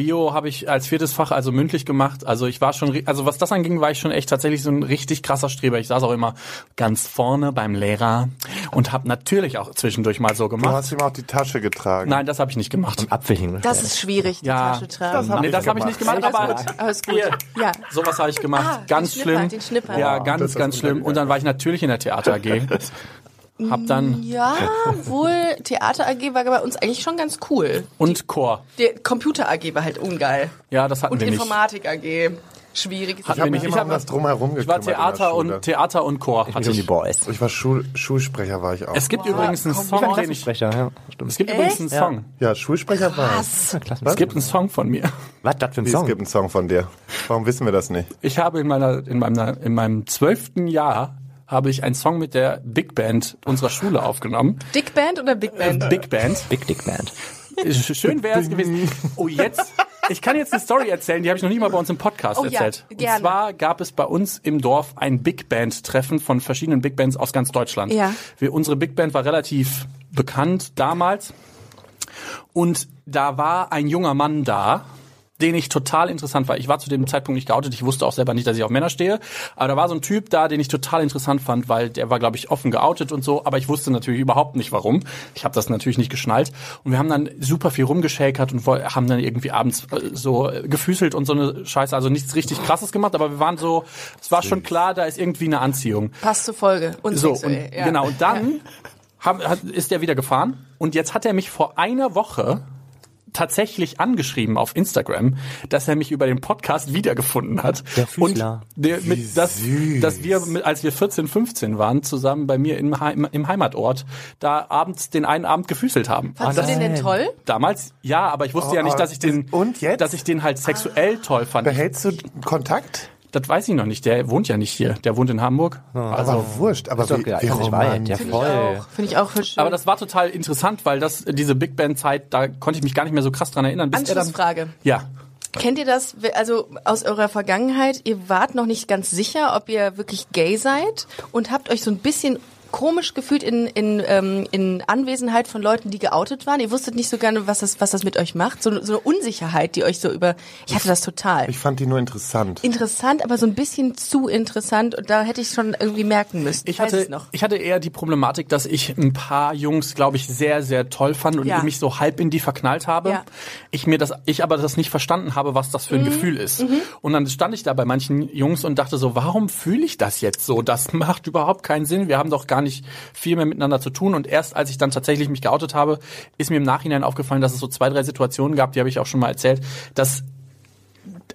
Bio habe ich als viertes Fach, also mündlich gemacht. Also ich war schon, also was das anging, war ich schon echt tatsächlich so ein richtig krasser Streber. Ich saß auch immer ganz vorne beim Lehrer und habe natürlich auch zwischendurch mal so Du gemacht. hast ihm auch die Tasche getragen. Nein, das habe ich nicht gemacht. Apfel hing. das ist schwierig, die Ja. Tasche tragen. hab nee, ich das habe ich nicht gemacht, Alles aber gut, alles gut. Hier. Ja. sowas habe ich gemacht. Ah, ganz den schlimm. den Schnipper. Ja, das ganz, ganz schlimm. Und dann war ich natürlich in der Theater AG. Hab dann Ja, wohl Theater AG war bei uns eigentlich schon ganz cool. und Chor. Der Computer AG war halt ungeil. Ja, das hatten Und wir nicht. Informatik AG. Schwierig. ich habe mich Ich immer hab- um das Drumherum Ich war Theater und Theater und Chor. Ich Hatte um die ich. Boys. Ich war Schul Schulsprecher, war ich auch. Es gibt übrigens einen Ich war Song, ich. Klassensprecher, ja. Stimmt. Es gibt übrigens einen Echt? Song. ja, Schulsprecher war ich. Was? Es gibt einen Song von mir. Was, das für ein Wie, es Song? gibt einen Song von dir. Warum wissen wir das nicht? Ich habe in meiner, in meinem, in meinem zwölften Jahr habe ich einen Song mit der Big Band unserer Schule aufgenommen. Dick Band oder Big Band? Big Band. Big Dick Band. Schön wäre es gewesen. Oh, jetzt. Ich kann jetzt eine Story erzählen, die habe ich noch nie mal bei uns im Podcast Oh ja, erzählt. gerne. Und zwar gab es bei uns im Dorf ein Big Band Treffen von verschiedenen Big Bands aus ganz Deutschland. Ja. Wir, unsere Big Band war relativ bekannt damals. Und da war ein junger Mann da, den ich total interessant war. Ich war zu dem Zeitpunkt nicht geoutet. Ich wusste auch selber nicht, dass ich auf Männer stehe. Aber da war so ein Typ da, den ich total interessant fand, weil der war, glaube ich, offen geoutet und so. Aber ich wusste natürlich überhaupt nicht, warum. Ich habe das natürlich nicht geschnallt. Und wir haben dann super viel rumgeschäkert und haben dann irgendwie abends äh, so äh, gefüßelt und so eine Scheiße. Also nichts richtig Krasses gemacht. Aber wir waren so, es war schon klar, da ist irgendwie eine Anziehung. Passt zur Folge. Und So, und, ja. genau. Und dann haben, hat, ist er wieder gefahren. Und jetzt hat er mich vor einer Woche tatsächlich angeschrieben auf Instagram, dass er mich über den Podcast wiedergefunden hat. Der Füßler. Und der, mit, dass, süß. dass wir, mit, als wir 14, 15 waren, zusammen bei mir im, Heim, im Heimatort, da abends den einen Abend gefüßelt haben. Fandst du den denn toll? Damals, ja, aber ich wusste ja nicht, dass ich den, Und jetzt? dass ich den halt sexuell toll fand. Behältst du Kontakt? Das weiß ich noch nicht. Der wohnt ja nicht hier. Der wohnt in Hamburg. Also, aber wurscht. Aber Ist doch wie, geil, weit. Ja, romantisch. voll. Finde ich auch voll schön. Aber das war total interessant, weil das diese Big Band Zeit, da konnte ich mich gar nicht mehr so krass dran erinnern. Bis er dann, Anschlussfrage. ja, Kennt ihr das, also aus eurer Vergangenheit, ihr wart noch nicht ganz sicher, ob ihr wirklich gay seid und habt euch so ein bisschen komisch gefühlt in, in, ähm, in Anwesenheit von Leuten, die geoutet waren. Ihr wusstet nicht so gerne, was das, was das mit euch macht. So, so eine Unsicherheit, die euch so über... Ich hatte das total. Ich fand die nur interessant. Interessant, aber so ein bisschen zu interessant und da hätte ich schon irgendwie merken müssen. ich hatte, es noch. ich hatte eher die Problematik, dass ich ein paar Jungs, glaube ich, sehr, sehr toll fand und Ja. mich so halb in die verknallt habe. Ja. Mhm. Ich mir das, ich aber das nicht verstanden habe, was das für ein Gefühl ist. Und dann stand ich da bei manchen Jungs und dachte so, warum fühle ich das jetzt so? Das macht überhaupt keinen Sinn. Wir haben doch gar nicht viel mehr miteinander zu tun. Und erst als ich dann tatsächlich mich geoutet habe, ist mir im Nachhinein aufgefallen, dass es so zwei, drei Situationen gab, die habe ich auch schon mal erzählt, dass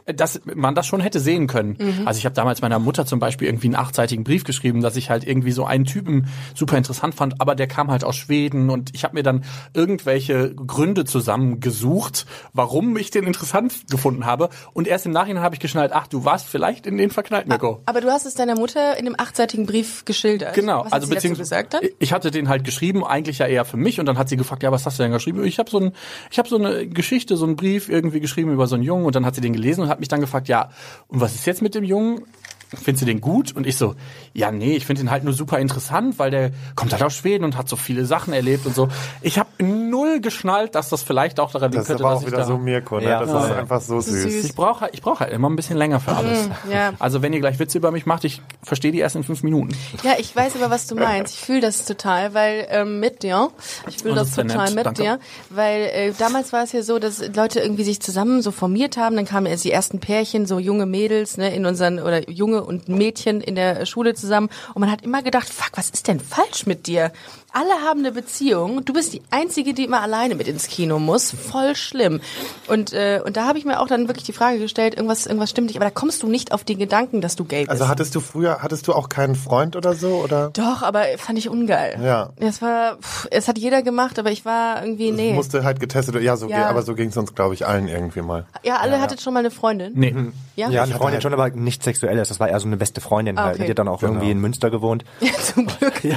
dass man das schon hätte sehen können. Mhm. Also ich habe damals meiner Mutter zum Beispiel irgendwie einen achtseitigen Brief geschrieben, dass ich halt irgendwie so einen Typen super interessant fand, aber der kam halt aus Schweden und ich habe mir dann irgendwelche Gründe zusammengesucht, warum ich den interessant gefunden habe. Und erst im Nachhinein habe ich geschnallt, ach, du warst vielleicht in den verknallt, Nico. Aber du hast es deiner Mutter in dem achtseitigen Brief geschildert. Genau, Was also beziehungsweise gesagt dann? ich hatte den halt geschrieben, eigentlich ja eher für mich und dann hat sie gefragt, ja, was hast du denn geschrieben? Ich habe so ein ich habe so eine Geschichte, so einen Brief irgendwie geschrieben über so einen Jungen und dann hat sie den gelesen und hat mich dann gefragt, ja, und was ist jetzt mit dem Jungen? Findest du den gut? Und ich so, ja, nee, ich finde den halt nur super interessant, weil der kommt halt aus Schweden und hat so viele Sachen erlebt und so. Ich habe null geschnallt, dass das vielleicht auch daran liegen Das ist könnte, aber dass auch ich wieder da so Mirko, ne? Ja. Das Ja. ist einfach so süß. süß. ich brauche halt, ich brauche halt immer ein bisschen länger für alles. ja. Also wenn ihr gleich Witze über mich macht, ich verstehe die erst in fünf Minuten. Ja, ich weiß aber, was du meinst. Ich fühle das total, weil ähm, mit dir, ich fühle das das ist total nett. mit Danke. dir, weil äh, damals war es ja so, dass Leute irgendwie sich zusammen so formiert haben, dann kamen erst die ersten Pärchen, so junge Mädels, ne, in unseren oder junge und Mädchen in der Schule zusammen und man hat immer gedacht, fuck, was ist denn falsch mit dir? Alle haben eine Beziehung, du bist die einzige, die immer alleine mit ins Kino muss, voll schlimm. Und äh, und da habe ich mir auch dann wirklich die Frage gestellt, irgendwas irgendwas stimmt nicht, aber da kommst du nicht auf den Gedanken, dass du gay bist. Also hattest du früher, hattest du auch keinen Freund oder so? Oder? Doch, aber fand ich ungeil. Ja. Es war, pff, es hat jeder gemacht, aber ich war irgendwie, nee. Musste halt getestet werden. Ja, so Ja. Aber so ging es uns, glaube ich, allen irgendwie mal. ja, alle hattet schon mal eine Freundin. Nee. Ja? Ja, eine Freundin halt- schon, aber nichts Sexuelles. Das war eher so eine beste Freundin Ah, halt. okay. Die hat dann auch irgendwie in Münster gewohnt. Ja, zum Glück. Die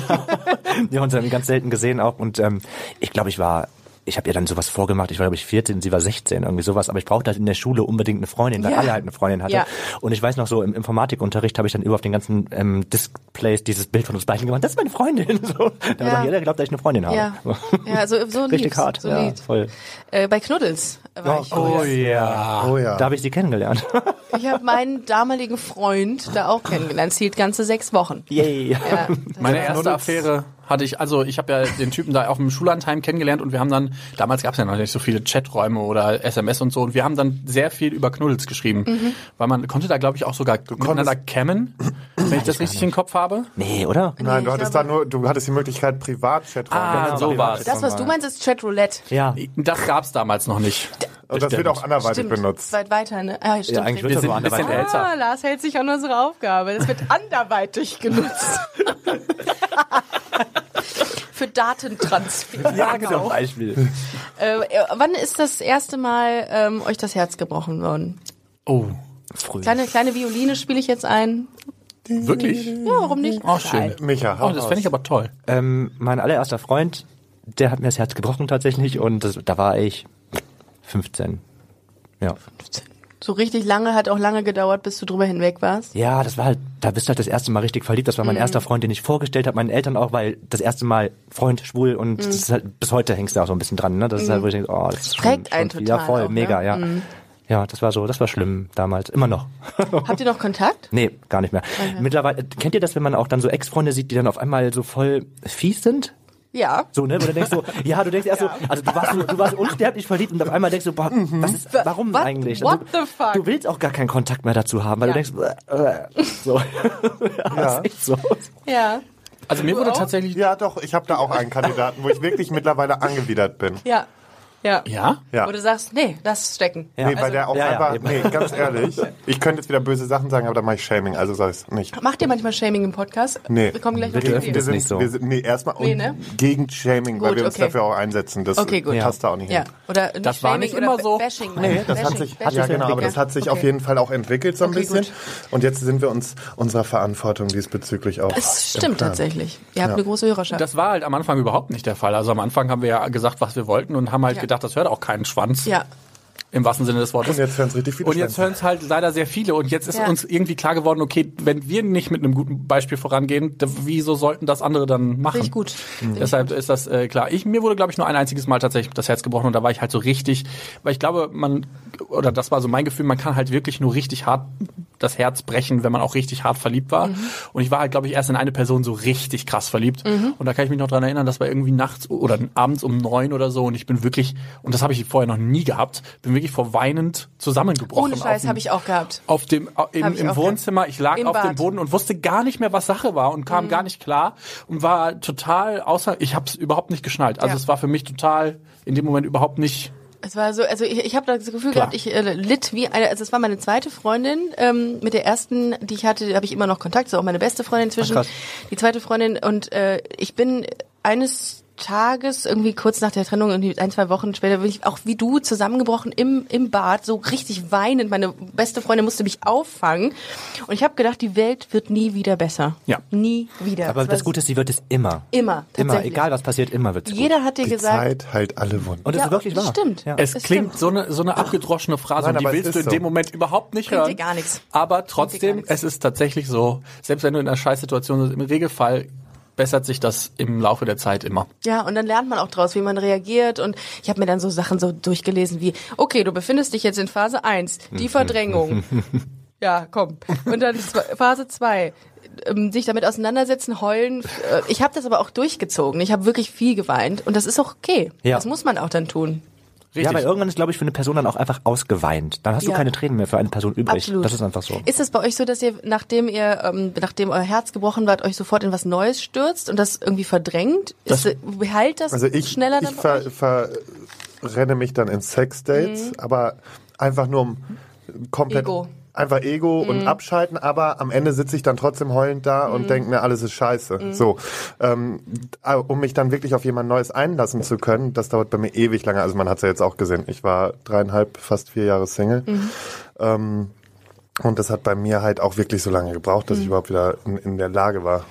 haben uns dann ganz selten gesehen auch. Und ähm, ich glaube, ich war, ich habe ihr dann sowas vorgemacht. Ich war, glaube ich, 14, sie war 16, irgendwie sowas. Aber ich brauchte halt in der Schule unbedingt eine Freundin, weil Ja. alle halt eine Freundin hatte. Ja. Und ich weiß noch so, im Informatikunterricht habe ich dann über auf den ganzen ähm, Displays dieses Bild von uns beiden gemacht. Das ist meine Freundin. So. Da Ja. hat jeder geglaubt, dass ich eine Freundin habe. Ja, ja so, so Richtig lieb's, hart. So ja, lieb's. voll. Äh, bei Knuddels war ich früher. ja. Oh ja. Da habe ich sie kennengelernt. Ich habe meinen damaligen Freund da auch kennengelernt. Es hielt ganze sechs Wochen. Yay. Ja, Meine erste Affäre hatte ich, also ich habe ja den Typen da auf dem Schullandheim kennengelernt und wir haben dann, damals gab es ja noch nicht so viele Chaträume oder SMS und so und wir haben dann sehr viel über Knuddels geschrieben, Mhm. weil man konnte da glaube ich auch sogar miteinander cammen, wenn ich das richtig im Kopf habe. Nee, oder? Nein, du ich hattest da nur, du hattest die Möglichkeit, Privatchat Ah, so war's. das, was du meinst, ist Chat Roulette. Ja. Das gab's damals noch nicht. Und das wird auch anderweitig Stimmt, benutzt. weit weiter, ne? Ah, stimmt. Ja, eigentlich Wir wird das sind so ein bisschen anderweitig. älter. Ah, Lars hält sich an unsere Aufgabe. Das wird anderweitig genutzt. Für Datentransfer. Ja, genau. Zum Beispiel. Äh, wann ist das erste Mal ähm, euch das Herz gebrochen worden? Oh, Früh. Kleine, kleine Violine spiele ich jetzt ein. wirklich? Ja, warum nicht? Oh, schön. Micha, Oh, das fände ich aber toll. Ähm, mein allererster Freund, der hat mir das Herz gebrochen tatsächlich und das, da war ich 15. Ja. So richtig lange, hat auch lange gedauert, bis du drüber hinweg warst. Ja, das war halt, da bist du halt das erste Mal richtig verliebt. Das war mein Mhm. erster Freund, den ich vorgestellt habe, meinen Eltern auch, weil das erste Mal Freund, schwul und Mhm. das ist halt, bis heute hängst du auch so ein bisschen dran, ne? Das ist halt, wo ich denke, oh, das ist schon, total Ja, voll, auch, ne? mega, ja. Ja, das war so, das war schlimm damals. Immer noch. Habt ihr noch Kontakt? nee, gar nicht mehr. Mittlerweile, kennt ihr das, wenn man auch dann so Ex-Freunde sieht, die dann auf einmal so voll fies sind? Ja. So, ne? Wo du denkst so, ja, du denkst erst so, also du warst, so, du warst unsterblich verliebt und auf einmal denkst du, boah, was ist, warum What- eigentlich? what also, the fuck? Du willst auch gar keinen Kontakt mehr dazu haben, weil Ja. du denkst, äh, äh, so. ja, ist echt so. Ja. Also mir wurde tatsächlich, Ja, doch, ich habe da auch einen Kandidaten, wo ich wirklich mittlerweile angewidert bin. Ja. Ja. ja? Ja. Wo du sagst, nee, das stecken. Ja. Nee, weil der auch Ja, ja, einfach, eben. nee, ganz ehrlich, ich könnte jetzt wieder böse Sachen sagen, aber da mache ich Shaming, also sag ich's nicht. Macht ihr manchmal Shaming im Podcast? Nee. Wir kommen gleich noch öffnet dir. es nicht so. Wir sind, nee, erstmal Nee, ne? gegen Shaming, weil Gut, wir uns okay. dafür auch einsetzen. Das Okay, gut. passt da auch nicht Ja. hin. Oder nicht Das war Shaming nicht oder immer so. Bashing. Nee, das hat Bashing, sich, Bashing. ja genau, aber das hat sich Okay. auf jeden Fall auch entwickelt so ein Okay, bisschen. gut. Und jetzt sind wir uns unserer Verantwortung diesbezüglich auch. Es im stimmt tatsächlich. Ihr habt Ja. eine große Hörerschaft. Das war halt am Anfang überhaupt nicht der Fall. Also am Anfang haben wir ja gesagt, was wir wollten und haben halt Ja. Gedacht, das hört auch keinen Schwanz. ja. Im wahrsten Sinne des Wortes. Und jetzt hören es richtig viele Und jetzt hören es halt leider sehr viele. Und jetzt ist Ja. uns irgendwie klar geworden, okay, wenn wir nicht mit einem guten Beispiel vorangehen, da- wieso sollten das andere dann machen? Richtig gut. Deshalb ist das äh, klar. Ich, mir wurde, glaube ich, nur ein einziges Mal tatsächlich das Herz gebrochen und da war ich halt so richtig, weil ich glaube, man, oder das war so mein Gefühl, man kann halt wirklich nur richtig hart das Herz brechen, wenn man auch richtig hart verliebt war. Und ich war halt, glaube ich, erst in eine Person so richtig krass verliebt. Und da kann ich mich noch dran erinnern, das war irgendwie nachts oder abends um neun oder so und ich bin wirklich, und das habe ich vorher noch nie gehabt, wirklich vor weinend zusammengebrochen. Ohne Scheiß dem- habe ich auch gehabt. auf dem im, Hab ich im Wohnzimmer. Ich lag Im auf dem Bad. Mhm. Boden und wusste gar nicht mehr, was Sache war und kam gar nicht klar und war total außer. Ich habe es überhaupt nicht geschnallt. Also Ja. es war für mich total in dem Moment überhaupt nicht Es war so, also ich, ich habe das Gefühl Klar. gehabt, ich äh, litt wie eine, also es war meine zweite Freundin, ähm, mit der ersten, die ich hatte, habe ich immer noch Kontakt, ist auch meine beste Freundin inzwischen. Ach, die zweite Freundin und äh, ich bin eines Tages, irgendwie kurz nach der Trennung, irgendwie ein, zwei Wochen später, bin ich auch wie du zusammengebrochen im, im Bad, so richtig weinend. Meine beste Freundin musste mich auffangen. Und ich habe gedacht, die Welt wird nie wieder besser. Ja. Nie wieder. Aber war das Gute ist, sie wird es immer. Immer, Immer, egal was passiert, immer wird es gut. Jeder hat dir Die gesagt, Zeit heilt alle Wunden. Und das Ja, ist wirklich das wahr. stimmt. Ja. Es Es klingt stimmt. so eine, so eine abgedroschene Phrase Nein, und die willst du in dem so. Moment überhaupt nicht Bringt hören. dir gar nichts. Aber trotzdem, gar nichts. es ist tatsächlich so, selbst wenn du in einer Scheißsituation bist, im Regelfall bessert sich das im Laufe der Zeit immer. Ja, und dann lernt man auch draus, wie man reagiert. Und ich habe mir dann so Sachen so durchgelesen wie, okay, du befindest dich jetzt in Phase 1, die Verdrängung. ja, komm. Und dann Phase 2, ähm, sich damit auseinandersetzen, heulen. Äh, Ich habe das aber auch durchgezogen. Ich habe wirklich viel geweint. Und das ist auch okay. Ja. Das muss man auch dann tun. Richtig. Ja, weil irgendwann ist, glaube ich, für eine Person dann auch einfach ausgeweint. Dann hast du Ja. keine Tränen mehr für eine Person übrig. Absolut. Das ist einfach so. Ist es bei euch so, dass ihr, nachdem ihr, ähm, nachdem euer Herz gebrochen war, euch sofort in was Neues stürzt und das irgendwie verdrängt? Ist, Das- heilt das Also ich, schneller ich dann bei euch? ver, verrenne mich dann in Sexdates, aber einfach nur um komplett Ego. Mhm. einfach Ego und abschalten, aber am Ende sitze ich dann trotzdem heulend da Mhm. und denke mir, alles ist scheiße. So, ähm, äh, um mich dann wirklich auf jemand Neues einlassen zu können, das dauert bei mir ewig lange. Also man hat es ja jetzt auch gesehen. Ich war dreieinhalb, fast vier Jahre Single. Mhm. Ähm, und das hat bei mir halt auch wirklich so lange gebraucht, dass ich überhaupt wieder in, in der Lage war.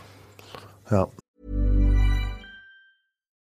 Ja.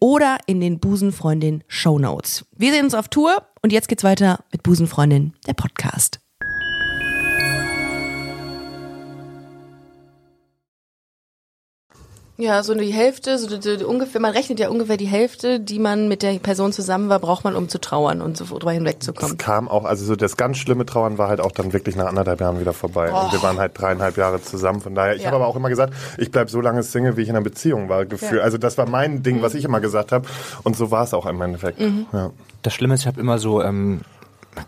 oder in den Busenfreundin Show Notes. Wir sehen uns auf Tour und jetzt geht's weiter mit Busenfreundin, der Podcast. Ja, so die Hälfte, so die, die, ungefähr, man rechnet ja ungefähr die Hälfte, die man mit der Person zusammen war, braucht man, um zu trauern und so drüber Das hinwegzukommen. kam auch, also so das ganz schlimme Trauern war halt auch dann wirklich nach anderthalb Jahren wieder vorbei. Und wir waren halt dreieinhalb Jahre zusammen. Von daher, ich Ja. habe aber auch immer gesagt, ich bleib so lange Single, wie ich in einer Beziehung war. Gefühl. Ja. Also das war mein Ding, was ich immer gesagt habe. Und so war es auch im Endeffekt. Ja. Das Schlimme ist, ich habe immer so ähm,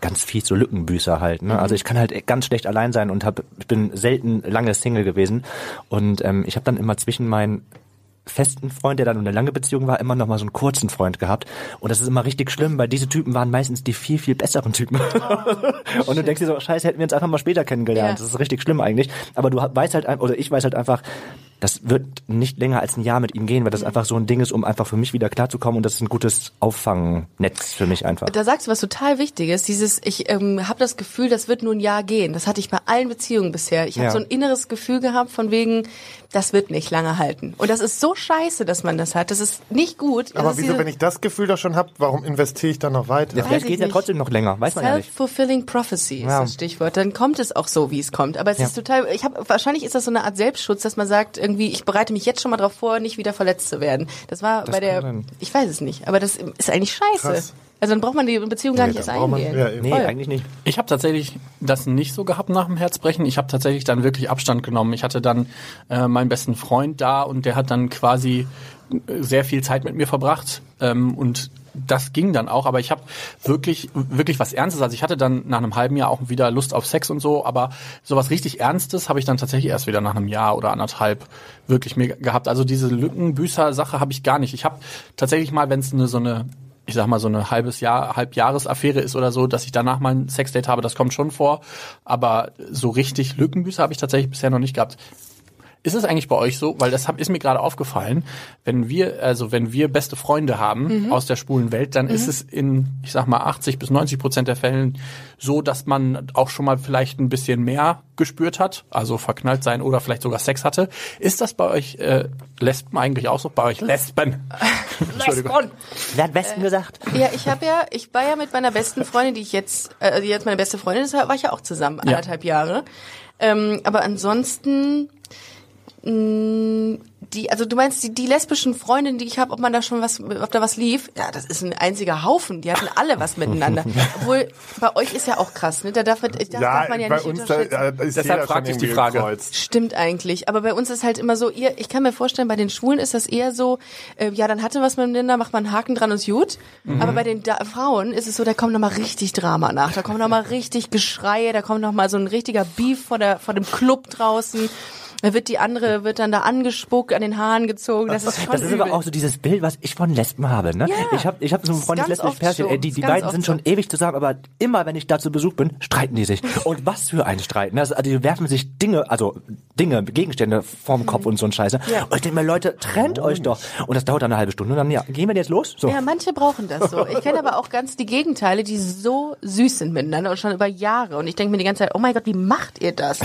ganz viel so Lückenbüßer halt. Ne? Also ich kann halt ganz schlecht allein sein und hab, ich bin selten lange Single gewesen. Und ähm, ich habe dann immer zwischen meinen festen Freund, der dann eine lange Beziehung war, immer noch mal so einen kurzen Freund gehabt. Und das ist immer richtig schlimm, weil diese Typen waren meistens die viel, viel besseren Typen. und du denkst dir so, scheiße, hätten wir uns einfach mal später kennengelernt. Ja. Das ist richtig schlimm eigentlich. Aber du weißt halt, oder ich weiß halt einfach, das wird nicht länger als ein Jahr mit ihm gehen, weil das einfach so ein Ding ist, um einfach für mich wieder klarzukommen. Und das ist ein gutes Auffangnetz für mich einfach. Da sagst du was total Wichtiges. Dieses, ich ähm, habe das Gefühl, das wird nur ein Jahr gehen. Das hatte ich bei allen Beziehungen bisher. Ich habe Ja. so ein inneres Gefühl gehabt von wegen, das wird nicht lange halten. Und das ist so scheiße, dass man das hat. Das ist nicht gut. Das Aber wieso, diese wenn ich das Gefühl doch schon habe, warum investiere ich dann noch weiter? Ja, vielleicht ich geht ja nicht. trotzdem noch länger, weiß man ja nicht. Self-fulfilling prophecy ist Ja. das Stichwort. Dann kommt es auch so, wie es kommt. Aber es Ja. ist total, ich habe wahrscheinlich ist das so eine Art Selbstschutz, dass man sagt, irgendwie, ich bereite mich jetzt schon mal darauf vor, nicht wieder verletzt zu werden. Das war bei der, sein. ich weiß es nicht, aber das ist eigentlich scheiße. Krass. Also dann braucht man die Beziehung gar Nee, nicht erst braucht man- eingehen. ja. Nee, Voll. eigentlich nicht. Ich habe tatsächlich das nicht so gehabt nach dem Herzbrechen. Ich habe tatsächlich dann wirklich Abstand genommen. Ich hatte dann äh, meinen besten Freund da und der hat dann quasi äh, sehr viel Zeit mit mir verbracht ähm, und das ging dann auch, aber ich habe wirklich wirklich was Ernstes. Also ich hatte dann nach einem halben Jahr auch wieder Lust auf Sex und so, aber sowas richtig Ernstes habe ich dann tatsächlich erst wieder nach einem Jahr oder anderthalb wirklich mir gehabt. Also diese Lückenbüßer-Sache habe ich gar nicht. Ich habe tatsächlich mal, wenn es eine so eine ich sag mal, so eine halbes Jahr, Halbjahresaffäre ist oder so, dass ich danach mal ein Sexdate habe, das kommt schon vor. Aber so richtig Lückenbüße habe ich tatsächlich bisher noch nicht gehabt. Ist es eigentlich bei euch so, weil das hab, ist mir gerade aufgefallen, wenn wir, also wenn wir beste Freunde haben aus der schwulen Welt, dann ist es in, ich sag mal, 80 bis 90 Prozent der Fällen so, dass man auch schon mal vielleicht ein bisschen mehr gespürt hat, also verknallt sein oder vielleicht sogar Sex hatte. Ist das bei euch äh, Lesben eigentlich auch so? Bei euch Lesben? Entschuldigung. Wer hat Westen gesagt? Ja, ich habe ja, ich war ja mit meiner besten Freundin, die ich jetzt, äh, die jetzt meine beste Freundin ist, war ich ja auch zusammen, Ja. anderthalb Jahre. Ähm, aber ansonsten, die, also du meinst die, die lesbischen Freundinnen, die ich habe, ob man da schon was, ob da was lief? Ja, das ist ein einziger Haufen. Die hatten alle was miteinander. Obwohl bei euch ist ja auch krass, ne? Da darf, man- da darf man ja bei nicht uns da, unterschätzen. da ist Deshalb jeder fragte schon ich die irgendwie Frage. gekreuzt. Stimmt eigentlich, aber bei uns ist halt immer so, ihr, ich kann mir vorstellen, bei den Schwulen ist das eher so, äh, ja, dann hatte was miteinander, macht man einen Haken dran und ist gut. Aber bei den da Frauen ist es so, da kommt nochmal richtig Drama nach, da kommt nochmal richtig Geschreie, da kommt nochmal so ein richtiger Beef vor, der, vor dem Club draußen. Da wird die andere, wird dann da angespuckt, an den Haaren gezogen, das ist schon Das ist übel. aber auch so dieses Bild, was ich von Lesben habe. Ne? Ja. Ich habe ich hab so ein Das Freund, ganz lesbisches oft Pärchen, ey, die, Das die beiden sind schon so. ewig zusammen, aber immer, wenn ich da zu Besuch bin, streiten die sich. Und was für ein Streit. Ne? Also, die werfen sich Dinge, also Dinge, Gegenstände vorm Kopf und so ein Scheiße. Ja. Und ich denke mir, Leute, trennt euch doch. Und das dauert dann eine halbe Stunde. Und dann, ja, gehen wir jetzt los? So. Ja, manche brauchen das so. Ich kenne aber auch ganz die Gegenteile, die so süß sind miteinander und schon über Jahre. Und ich denke mir die ganze Zeit, oh mein Gott, wie macht ihr das?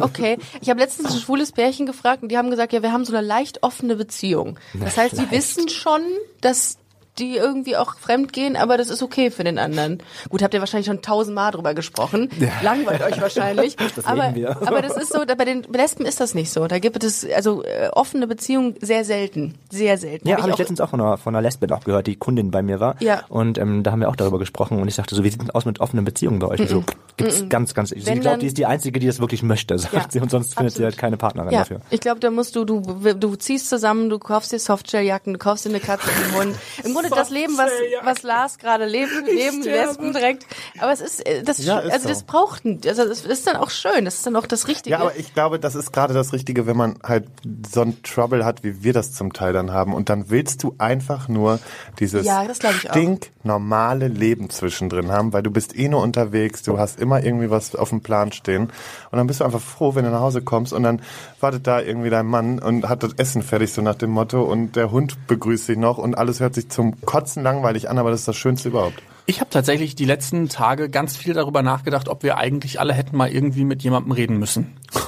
Okay. Ich habe letztens ein schwules Pärchen gefragt und die haben gesagt, ja, wir haben so eine leicht offene Beziehung. Das heißt, sie wissen schon, dass die irgendwie auch fremd gehen, aber das ist okay für den anderen. Gut, habt ihr wahrscheinlich schon tausendmal drüber gesprochen. Langweilt euch wahrscheinlich. aber, leben wir. aber das ist so, bei den Lesben ist das nicht so. Da gibt es also äh, offene Beziehungen sehr selten. Sehr selten. Ja, Hab habe ich auch- letztens auch von einer, von einer Lesbin auch gehört, die Kundin bei mir war. Ja. Und ähm, da haben wir auch darüber gesprochen und ich sagte so, wie sieht denn aus mit offenen Beziehungen bei euch? Und so, gibt's ganz, ganz, ich glaube, die ist die Einzige, die das wirklich möchte, sagt Ja, sie, und sonst findet sie absolut. halt keine Partnerin Ja, dafür. ich glaube, da musst du, du, du ziehst zusammen, du kaufst dir Softshelljacken, du kaufst dir eine Katze und einen Hund. Im Grunde das Leben, was, was Lars gerade lebt, leben Lesben direkt. Aber es ist, äh, das, Ja, ist also so. das braucht, also das ist dann auch schön, das ist dann auch das Richtige. Ja, aber ich glaube, das ist gerade das Richtige, wenn man halt so ein Trouble hat, wie wir das zum Teil dann haben. Und dann willst du einfach nur dieses Ja, stinknormale Leben zwischendrin haben, weil du bist eh nur unterwegs, du hast immer irgendwie was auf dem Plan stehen. Und dann bist du einfach froh, wenn du nach Hause kommst und dann wartet da irgendwie dein Mann und hat das Essen fertig, so nach dem Motto. Und der Hund begrüßt dich noch und alles hört sich zum Kotzen langweilig an, aber das ist das Schönste überhaupt. Ich habe tatsächlich die letzten Tage ganz viel darüber nachgedacht, ob wir eigentlich alle hätten mal irgendwie mit jemandem reden müssen.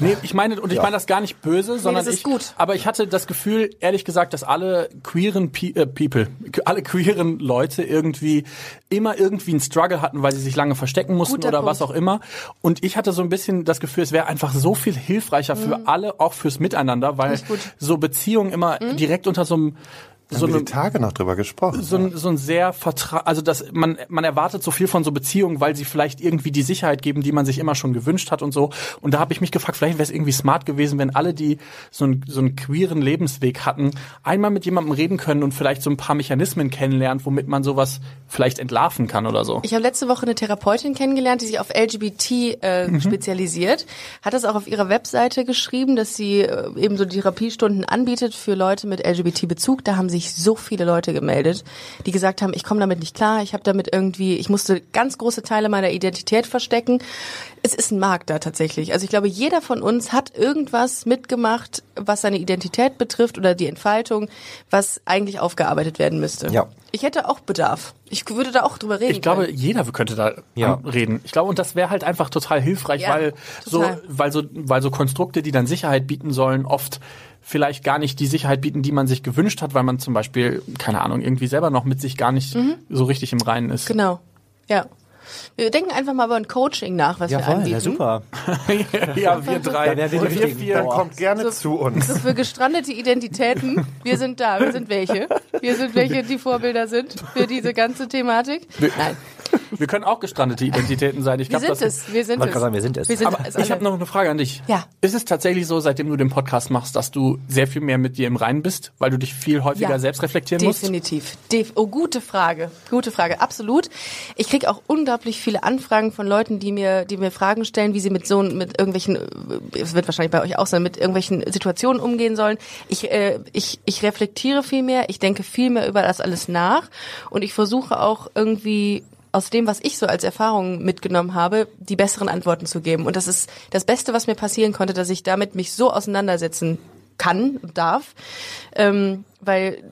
Nee, ich meine, und ich meine das gar nicht böse, sondern das ist ich, gut. aber ich hatte das Gefühl, ehrlich gesagt, dass alle queeren Pe äh, People, alle queeren Leute irgendwie immer irgendwie einen Struggle hatten, weil sie sich lange verstecken mussten Guter oder Punkt. was auch immer. Und ich hatte so ein bisschen das Gefühl, es wäre einfach so viel hilfreicher für alle, auch fürs Miteinander, weil so Beziehungen immer direkt unter so einem so haben wir die Tage noch drüber gesprochen. so ein, so ein sehr vertra also das man man erwartet so viel von so Beziehungen, weil sie vielleicht irgendwie die Sicherheit geben, die man sich immer schon gewünscht hat und so. Und da habe ich mich gefragt, vielleicht wäre es irgendwie smart gewesen, wenn alle, die so einen so einen queeren Lebensweg hatten, einmal mit jemandem reden können und vielleicht so ein paar Mechanismen kennenlernt, womit man sowas vielleicht entlarven kann oder so. Ich habe letzte Woche eine Therapeutin kennengelernt, die sich auf LGBT äh, Mhm. spezialisiert. Hat das auch auf ihrer Webseite geschrieben, dass sie äh, eben so Therapiestunden anbietet für Leute mit LGBT-Bezug. Da haben sich so viele Leute gemeldet, die gesagt haben, ich komme damit nicht klar, ich habe damit irgendwie, ich musste ganz große Teile meiner Identität verstecken. Es ist ein Markt da tatsächlich. Also ich glaube, jeder von uns hat irgendwas mitgemacht, was seine Identität betrifft oder die Entfaltung, was eigentlich aufgearbeitet werden müsste. Ja. Ich hätte auch Bedarf. Ich würde da auch drüber reden. Ich glaube, können. jeder könnte da Ja. reden. Ich glaube, und das wäre halt einfach total hilfreich, Ja, weil so, total. weil so, weil so Konstrukte, die dann Sicherheit bieten sollen, oft vielleicht gar nicht die Sicherheit bieten, die man sich gewünscht hat, weil man zum Beispiel, keine Ahnung, irgendwie selber noch mit sich gar nicht so richtig im Reinen ist. Genau. Ja. Wir denken einfach mal über ein Coaching nach, was Ja, wir voll, anbieten. ja, super. ja, wir drei. Wären wir wir vier. Kommt gerne zu uns. So für gestrandete Identitäten. Wir sind da. Wir sind welche. Wir sind welche, die Vorbilder sind für diese ganze Thematik. Nein. Wir können auch gestrandete Identitäten sein. Ich Wir glaube, sind das es, wir sind Wollte es. gerade sagen, wir sind es. Wir sind aber es ich habe noch eine Frage an dich. Ja. Ist es tatsächlich so, seitdem du den Podcast machst, dass du sehr viel mehr mit dir im Reinen bist, weil du dich viel häufiger Ja. selbst reflektieren musst? Definitiv. Def oh, gute Frage. Gute Frage. Absolut. Ich krieg auch unglaublich viele Anfragen von Leuten, die mir, die mir Fragen stellen, wie sie mit so mit irgendwelchen, es wird wahrscheinlich bei euch auch sein, mit irgendwelchen Situationen umgehen sollen. Ich, äh, ich, ich reflektiere viel mehr, ich denke viel mehr über das alles nach und ich versuche auch irgendwie aus dem, was ich so als Erfahrung mitgenommen habe, die besseren Antworten zu geben. Und das ist das Beste, was mir passieren konnte, dass ich damit mich so auseinandersetzen kann und darf, ähm, weil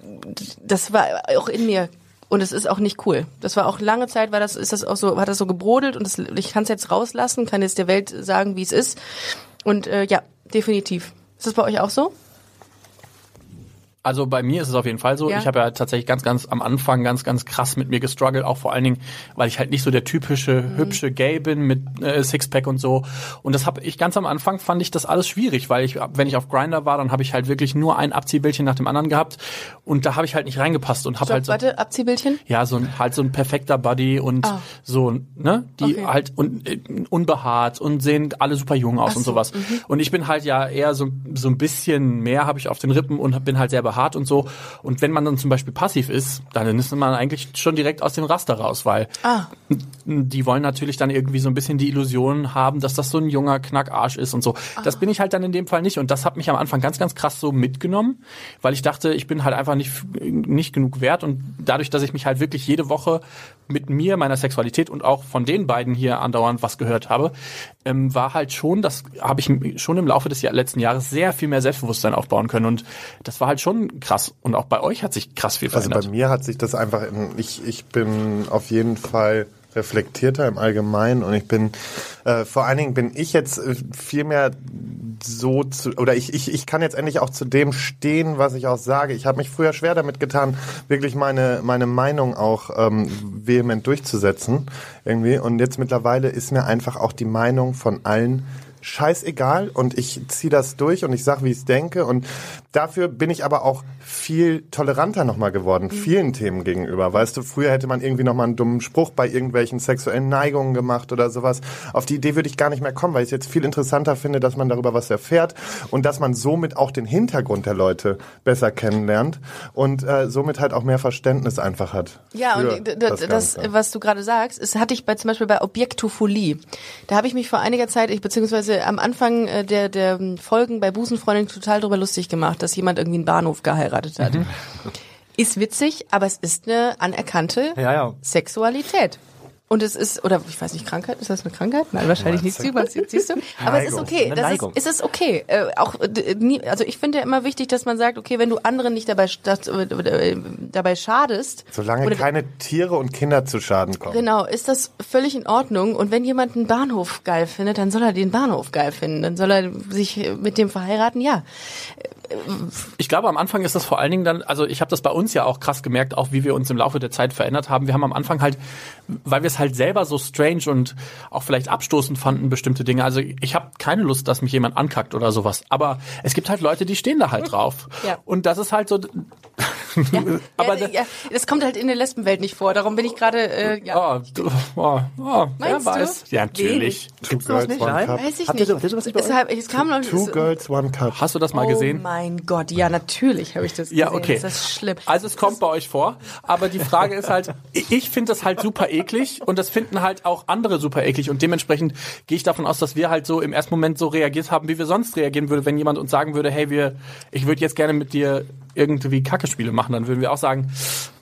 das war auch in mir und es ist auch nicht cool. Das war auch lange Zeit, war das ist das auch so, hat das so gebrodelt und das, ich kann es jetzt rauslassen, kann jetzt der Welt sagen, wie es ist. Und äh, ja, definitiv. Ist das bei euch auch so? Also bei mir ist es auf jeden Fall so. Ja. Ich habe ja tatsächlich ganz, ganz am Anfang ganz, ganz krass mit mir gestruggelt, auch vor allen Dingen, weil ich halt nicht so der typische Mhm. hübsche Gay bin mit äh, Sixpack und so. Und das habe ich ganz am Anfang fand ich das alles schwierig, weil ich, wenn ich auf Grinder war, dann habe ich halt wirklich nur ein Abziehbildchen nach dem anderen gehabt und da habe ich halt nicht reingepasst und habe halt so, warte, Abziehbildchen? ja so ein halt so ein perfekter Buddy und Ah. so ne, die Okay. halt un, äh, unbehaart und sehen alle super jung aus Ach und so, sowas. Und ich bin halt ja eher so so ein bisschen mehr habe ich auf den Rippen und bin halt sehr behaart und so. Und wenn man dann zum Beispiel passiv ist, dann ist man eigentlich schon direkt aus dem Raster raus, weil Ah. die wollen natürlich dann irgendwie so ein bisschen die Illusion haben, dass das so ein junger Knackarsch ist und so. Das bin ich halt dann in dem Fall nicht. Und das hat mich am Anfang ganz, ganz krass so mitgenommen, weil ich dachte, ich bin halt einfach nicht, nicht genug wert. Und dadurch, dass ich mich halt wirklich jede Woche mit mir, meiner Sexualität und auch von den beiden hier andauernd was gehört habe, ähm, war halt schon, das habe ich schon im Laufe des Jahr, letzten Jahres sehr viel mehr Selbstbewusstsein aufbauen können. Und das war halt schon krass. Und auch bei euch hat sich krass viel Also verändert. bei mir hat sich das einfach in, ich, ich bin auf jeden Fall reflektierter im Allgemeinen und ich bin, äh, vor allen Dingen bin ich jetzt äh, viel mehr so zu, oder ich, ich, ich kann jetzt endlich auch zu dem stehen, was ich auch sage. Ich habe mich früher schwer damit getan, wirklich meine, meine Meinung auch ähm, vehement durchzusetzen irgendwie und jetzt mittlerweile ist mir einfach auch die Meinung von allen scheißegal und ich ziehe das durch und ich sag, wie ich es denke und dafür bin ich aber auch viel toleranter nochmal geworden, vielen Themen gegenüber. Weißt du, früher hätte man irgendwie nochmal einen dummen Spruch bei irgendwelchen sexuellen Neigungen gemacht oder sowas. Auf die Idee würde ich gar nicht mehr kommen, weil ich es jetzt viel interessanter finde, dass man darüber was erfährt und dass man somit auch den Hintergrund der Leute besser kennenlernt und äh, somit halt auch mehr Verständnis einfach hat. Ja, und das, Ganze. was du gerade sagst, ist, hatte ich bei zum Beispiel bei Objektophilie. Da habe ich mich vor einiger Zeit, ich beziehungsweise am Anfang äh, der, der ähm, Folgen bei Busenfreundin total drüber lustig gemacht, dass jemand irgendwie einen Bahnhof geheiratet hat. Ist witzig, aber es ist eine anerkannte Ja, ja. Sexualität. Und es ist, oder ich weiß nicht, Krankheit, ist das eine Krankheit? Nein, wahrscheinlich nicht. Siehst du? Aber es ist Neigung. okay. Das ist, Neigung. es ist okay. Äh, auch, also ich finde ja immer wichtig, dass man sagt, okay, wenn du anderen nicht dabei, das, äh, dabei schadest. Solange oder- keine Tiere und Kinder zu Schaden kommen. Genau, ist das völlig in Ordnung. Und wenn jemand einen Bahnhof geil findet, dann soll er den Bahnhof geil finden. Dann soll er sich mit dem verheiraten, ja. Ich glaube, am Anfang ist das vor allen Dingen dann, also ich habe das bei uns ja auch krass gemerkt, auch wie wir uns im Laufe der Zeit verändert haben. Wir haben am Anfang halt, weil wir es halt selber so strange und auch vielleicht abstoßend fanden, bestimmte Dinge. Also ich habe keine Lust, dass mich jemand ankackt oder sowas. Aber es gibt halt Leute, die stehen da halt drauf. Ja. Und das ist halt so. aber ja, ja, das kommt halt in der Lesbenwelt nicht vor. Darum bin ich gerade, äh, ja. Oh, oh, oh, wer Meinst du? weiß. Ja, natürlich. Two Girls, One Cup. Weiß ich nicht. habt ihr sowas nicht bei es, kam noch Two es- Girls, One Cup. Hast du das mal oh gesehen? mein Gott, ja, natürlich habe ich das gesehen. Ja, okay. Das ist schlimm. Also es kommt bei euch vor, aber die Frage ist halt, ich ich finde das halt super eklig und das finden halt auch andere super eklig und dementsprechend gehe ich davon aus, dass wir halt so im ersten Moment so reagiert haben, wie wir sonst reagieren würden, wenn jemand uns sagen würde, hey, wir, ich würde jetzt gerne mit dir irgendwie Kackespiele machen, dann würden wir auch sagen,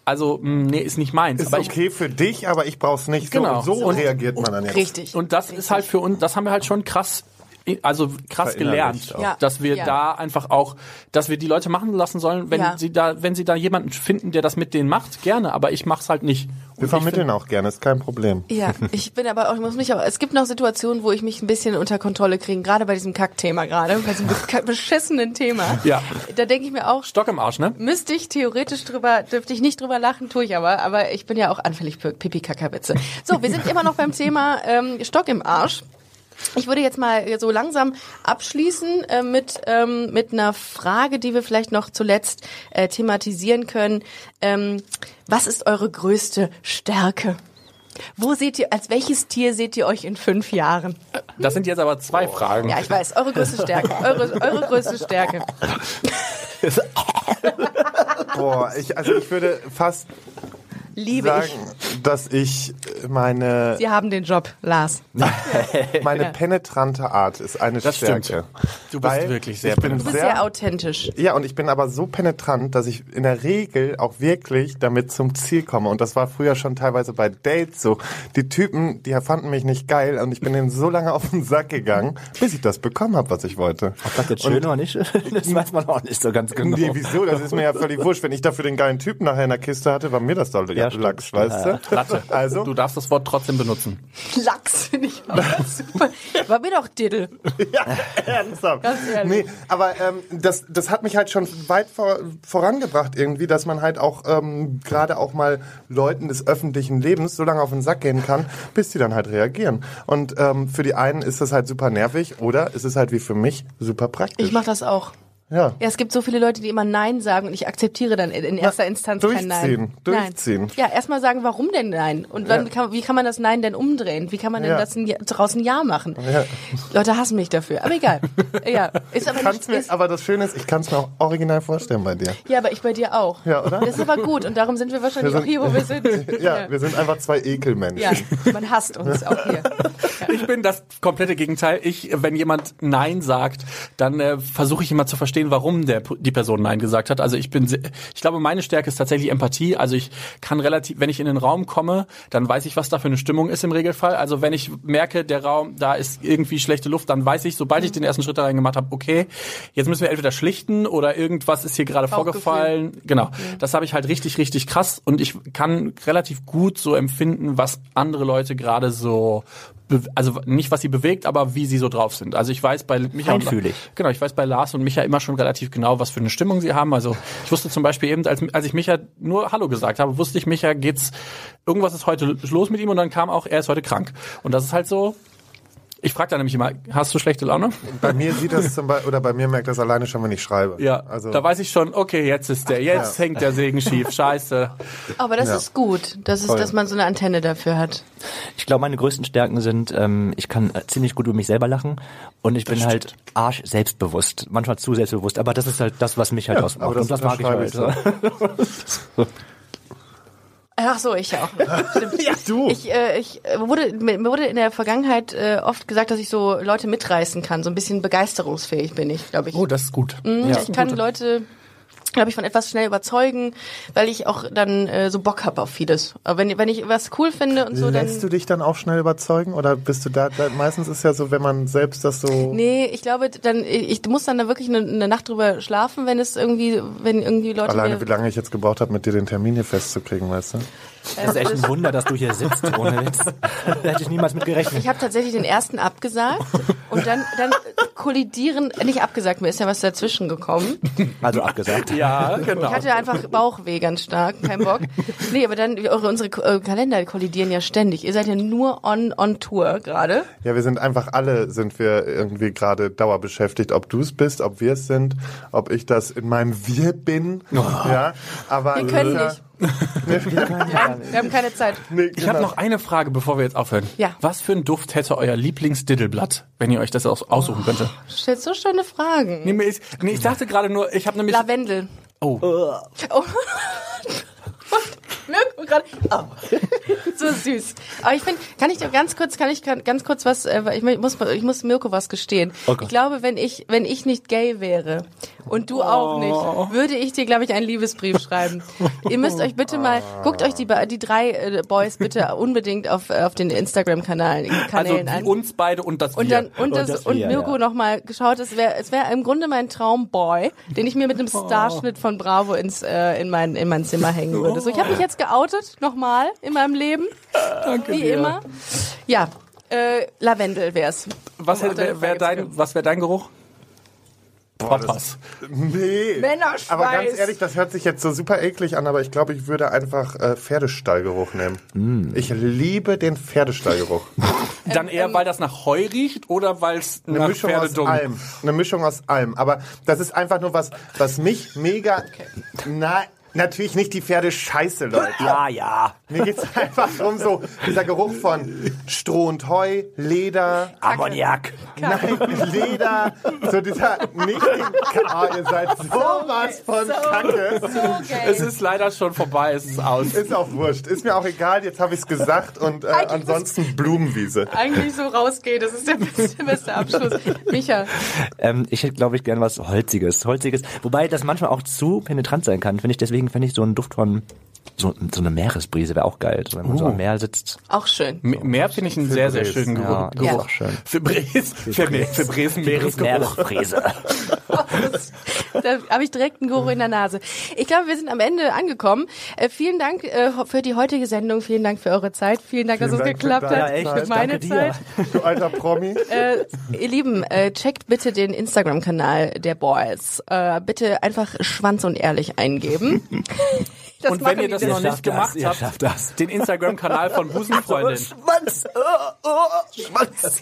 also mh, nee, ist nicht meins. Ist aber ich, okay für dich, aber ich brauch's nicht. Genau. So, so Und- reagiert man dann jetzt. Richtig. und das ist halt für uns, das haben wir halt schon krass also krass gelernt. Ja. dass wir Ja. da einfach auch, dass wir die Leute machen lassen sollen, wenn Ja. sie da, wenn sie da jemanden finden, der das mit denen macht, gerne, aber ich mach's halt nicht. Und Wir vermitteln auch gerne, ist kein Problem. Ja, ich bin aber auch, ich muss mich auch, es gibt noch Situationen, wo ich mich ein bisschen unter Kontrolle kriege, gerade bei diesem Kackthema gerade, bei diesem be- beschissenen Thema. Ja. Da denke ich mir auch, Stock im Arsch, ne? müsste ich theoretisch drüber, dürfte ich nicht drüber lachen, tue ich aber, aber ich bin ja auch anfällig für Pipi-Kackerwitze. So, wir sind immer noch beim Thema ähm, Stock im Arsch. Ich würde jetzt mal so langsam abschließen äh, mit, ähm, mit einer Frage, die wir vielleicht noch zuletzt äh, thematisieren können. Ähm, was ist eure größte Stärke? Wo seht ihr, als welches Tier seht ihr euch in fünf Jahren? Das sind jetzt aber zwei Fragen. Ja, ich weiß, eure größte Stärke. Eure, eure größte Stärke. Boah, ich, also ich würde fast Liebe sagen, ich. dass ich meine, Sie haben den Job, Lars. meine penetrante Art ist eine Das Stärke. stimmt. Du bist Weil wirklich sehr ich bin Du bist sehr authentisch. Ja, und ich bin aber so penetrant, dass ich in der Regel auch wirklich damit zum Ziel komme. Und das war früher schon teilweise bei Dates so. Die Typen, die fanden mich nicht geil und ich bin denen so lange auf den Sack gegangen, bis ich das bekommen habe, was ich wollte. Ob das jetzt schön oder nicht, das weiß man auch nicht so ganz genau. Nee, wieso? Das ist mir ja völlig wurscht. Wenn ich dafür den geilen Typen nachher in der Kiste hatte, war mir das doch ja, stimmt, Lachs, stimmt. weißt du? Latte. Also, Du darfst das Wort trotzdem benutzen. Lachs finde ich auch super. War mir doch Diddle. ja, ernsthaft. Ganz ehrlich. Nee, aber ähm, das, das hat mich halt schon weit vor, vorangebracht irgendwie, dass man halt auch ähm, gerade auch mal Leuten des öffentlichen Lebens so lange auf den Sack gehen kann, bis die dann halt reagieren. Und ähm, für die einen ist das halt super nervig oder es ist halt wie für mich super praktisch. Ich mache das auch. Ja. Ja, es gibt so viele Leute, die immer Nein sagen und ich akzeptiere dann in erster Instanz kein Nein. durchziehen, durchziehen. Nein. Ja, erstmal sagen, warum denn Nein? Und dann kann, wie kann man das Nein denn umdrehen? Wie kann man denn Ja. das ein, Ja- draußen Ja machen? Ja. Leute hassen mich dafür, aber egal. ja, ist aber nicht, mir, ist, aber das Schöne ist, ich kann es mir auch original vorstellen bei dir. ja, aber ich bei dir auch. Ja, oder? Das ist aber gut und darum sind wir wahrscheinlich Wir auch hier, wo wir sind. Ja, wir sind einfach zwei Ekelmenschen. ja, man hasst uns auch hier. Ich bin das komplette Gegenteil. Ich, wenn jemand Nein sagt, dann äh, versuche ich immer zu verstehen, warum der, die Person Nein gesagt hat. Also ich bin, ich glaube, meine Stärke ist tatsächlich Empathie. Also ich kann relativ, wenn ich in den Raum komme, dann weiß ich, was da für eine Stimmung ist im Regelfall. Also wenn ich merke, der Raum, da ist irgendwie schlechte Luft, dann weiß ich, sobald ich den ersten Schritt da rein gemacht habe, okay, jetzt müssen wir entweder schlichten oder irgendwas ist hier gerade vorgefallen. Genau. Das habe ich halt richtig, richtig krass und ich kann relativ gut so empfinden, was andere Leute gerade so also nicht was sie bewegt, aber wie sie so drauf sind. Also ich weiß bei Micha und, Feinfühlig. genau, ich weiß bei Lars und Micha immer schon relativ genau, was für eine Stimmung sie haben. Also ich wusste zum Beispiel eben, als, als ich Micha nur Hallo gesagt habe, wusste ich, Micha geht's, irgendwas ist heute los mit ihm und dann kam auch, er ist heute krank. Und das ist halt so, ich frage dann nämlich immer, hast du schlechte Laune? Bei mir sieht das zum Beispiel, oder bei mir merkt das alleine schon, wenn ich schreibe. Ja, Also, da weiß ich schon, okay, jetzt ist der, jetzt Ja. hängt der Segen schief, scheiße. Aber das Ja. ist gut, das ist, Voll. dass man so eine Antenne dafür hat. Ich glaube, meine größten Stärken sind, ähm, ich kann äh, ziemlich gut über mich selber lachen und ich bin halt arsch selbstbewusst, manchmal zu selbstbewusst, aber das ist halt das, was mich halt ausmacht. aber das und das mag ich halt. ich Ach so, ich auch. Stimmt. Ja, du. Ich, äh, ich äh, wurde, mir mir wurde in der Vergangenheit äh, oft gesagt, dass ich so Leute mitreißen kann. So ein bisschen begeisterungsfähig bin ich, glaube ich. Oh, das ist gut. Mhm, Ja. ich kann Leute, glaube ich, von etwas schnell überzeugen, weil ich auch dann äh, so Bock habe auf vieles. Aber wenn, wenn ich was cool finde und so, dann... Lässt du dich dann auch schnell überzeugen? Oder bist du da, da meistens ist ja so, wenn man selbst das so. Nee, ich glaube, dann ich muss dann da wirklich eine, eine Nacht drüber schlafen, wenn es irgendwie, wenn irgendwie Leute Alleine, wie lange ich jetzt gebraucht habe, mit dir den Termin hier festzukriegen, weißt du? Das ist echt ein Wunder, dass du hier sitzt, ohne Witz. da hätte ich niemals mit gerechnet. Ich habe tatsächlich den ersten abgesagt und dann, dann kollidieren, nicht abgesagt, mir ist ja was dazwischen gekommen. Also abgesagt. Ja, genau. Ich hatte einfach Bauchweh ganz stark, kein Bock. Nee, aber dann, eure, unsere äh, Kalender kollidieren ja ständig. Ihr seid ja nur on, on Tour gerade. Ja, wir sind einfach alle, sind wir irgendwie gerade dauerbeschäftigt, ob du es bist, ob wir es sind, ob ich das in meinem Wir bin. Ja, aber Wir können Ja, nicht. Ja, wir haben keine Zeit. Nee, Ich habe genau. noch eine Frage, bevor wir jetzt aufhören. Ja. Was für ein Duft hätte euer Lieblingsdiddleblatt, wenn ihr euch das aus aussuchen könntet? Du stellst so schöne Fragen. Nee, ist- nee, ich dachte gerade nur, ich habe nämlich... Lavendel. Oh. Oh. Mirko gerade. Oh. So süß. Aber ich finde, kann ich dir ganz kurz, kann ich ganz kurz was, äh, ich muss, ich muss Mirko was gestehen. ich glaube, wenn ich, wenn ich nicht gay wäre und du auch nicht, würde ich dir, glaube ich, einen Liebesbrief schreiben. Ihr müsst euch bitte mal, guckt euch die, die drei äh, Boys bitte unbedingt auf, äh, auf den Instagram-Kanälen Also Kanälen wie an. uns beide und das Und wir. dann und, das, das und wir, Mirko ja. noch mal geschaut, es wäre es wäre im Grunde mein Traumboy, den ich mir mit einem Starschnitt von Bravo ins äh, in mein in mein Zimmer hängen würde. So, ich habe mich jetzt geoutet nochmal in meinem Leben, wie dir. immer. Ja, äh, Lavendel wär's. was Um wär, wär dein, was wäre dein Geruch? Boah, Papas. Nee. Männerschweiß. Aber ganz ehrlich, das hört sich jetzt so super eklig an, aber ich glaube, ich würde einfach äh, Pferdestallgeruch nehmen. Ich liebe den Pferdestallgeruch. Dann eher, weil das nach Heu riecht oder weil es Eine nach Mischung aus allem. Eine Mischung aus allem. Aber das ist einfach nur was, was mich mega. Na, Natürlich nicht die Pferde scheiße, Leute. Ja, ja. Mir geht's einfach um so dieser Geruch von Stroh und Heu, Leder, Ammoniak. nein, Leder, so dieser nicht den, oh, ihr seid sowas von Kacke. Es ist leider schon vorbei, es ist aus. Ist auch wurscht, ist mir auch egal, jetzt habe ich's gesagt und äh, ansonsten Blumenwiese. Eigentlich so rausgehen, das ist der beste, beste Abschluss. Micha, Ähm, ich hätte, glaube ich, gern was Holziges. Holziges. Wobei das manchmal auch zu penetrant sein kann, finde ich. Deswegen finde ich so einen Duft von so, so eine Meeresbrise wäre auch geil. So, wenn man so am Meer sitzt. auch schön. M- Meer finde ich einen sehr, sehr schönen Ja, Geruch. Ja. auch schön. Für Bres, für, Me- für Bres ein Meeresgeruch. Meeresbrise. Da habe ich direkt einen Geruch in der Nase. Ich glaube, wir sind am Ende angekommen. Äh, vielen Dank äh, für die heutige Sendung. Vielen Dank für eure Zeit. Vielen Dank, dass es Vielen Dank für geklappt hat. Ja, echt. Für meine Danke dir. Zeit. Du alter Promi. Äh, ihr Lieben, äh, checkt bitte den Instagram-Kanal der Boys. Äh, bitte einfach Schwanz und ehrlich eingeben. Das Und wenn ihr das noch nicht das, gemacht habt, schafft das. den Instagram-Kanal von Busenfreundin. Schwanz. Oh, oh, Schwanz.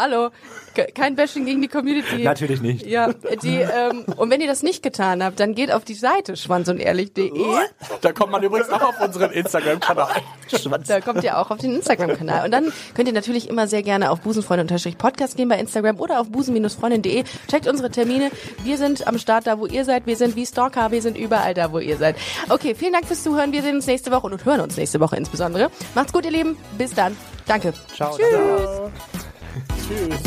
Hallo, ke- kein Bashing gegen die Community. Natürlich nicht. Ja, die, ähm, und wenn ihr das nicht getan habt, dann geht auf die Seite schwanzundehrlich.de. Da kommt man übrigens auch auf unseren Instagram-Kanal. Schwanz. Da kommt ihr auch auf den Instagram-Kanal. Und dann könnt ihr natürlich immer sehr gerne auf busenfreunde-podcast gehen bei Instagram oder auf busen-freundin.de. Checkt unsere Termine. Wir sind am Start da, wo ihr seid. Wir sind wie Stalker. Wir sind überall da, wo ihr seid. Okay, vielen Dank fürs Zuhören. Wir sehen uns nächste Woche und hören uns nächste Woche insbesondere. Macht's gut, ihr Lieben. Bis dann. Danke. Ciao. Tschüss.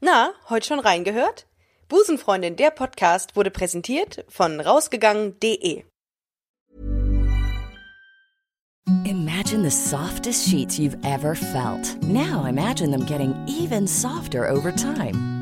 Na, heute schon reingehört? Busenfreundin, der Podcast wurde präsentiert von rausgegangen.de. Imagine the softest sheets you've ever felt. Now imagine them getting even softer over time.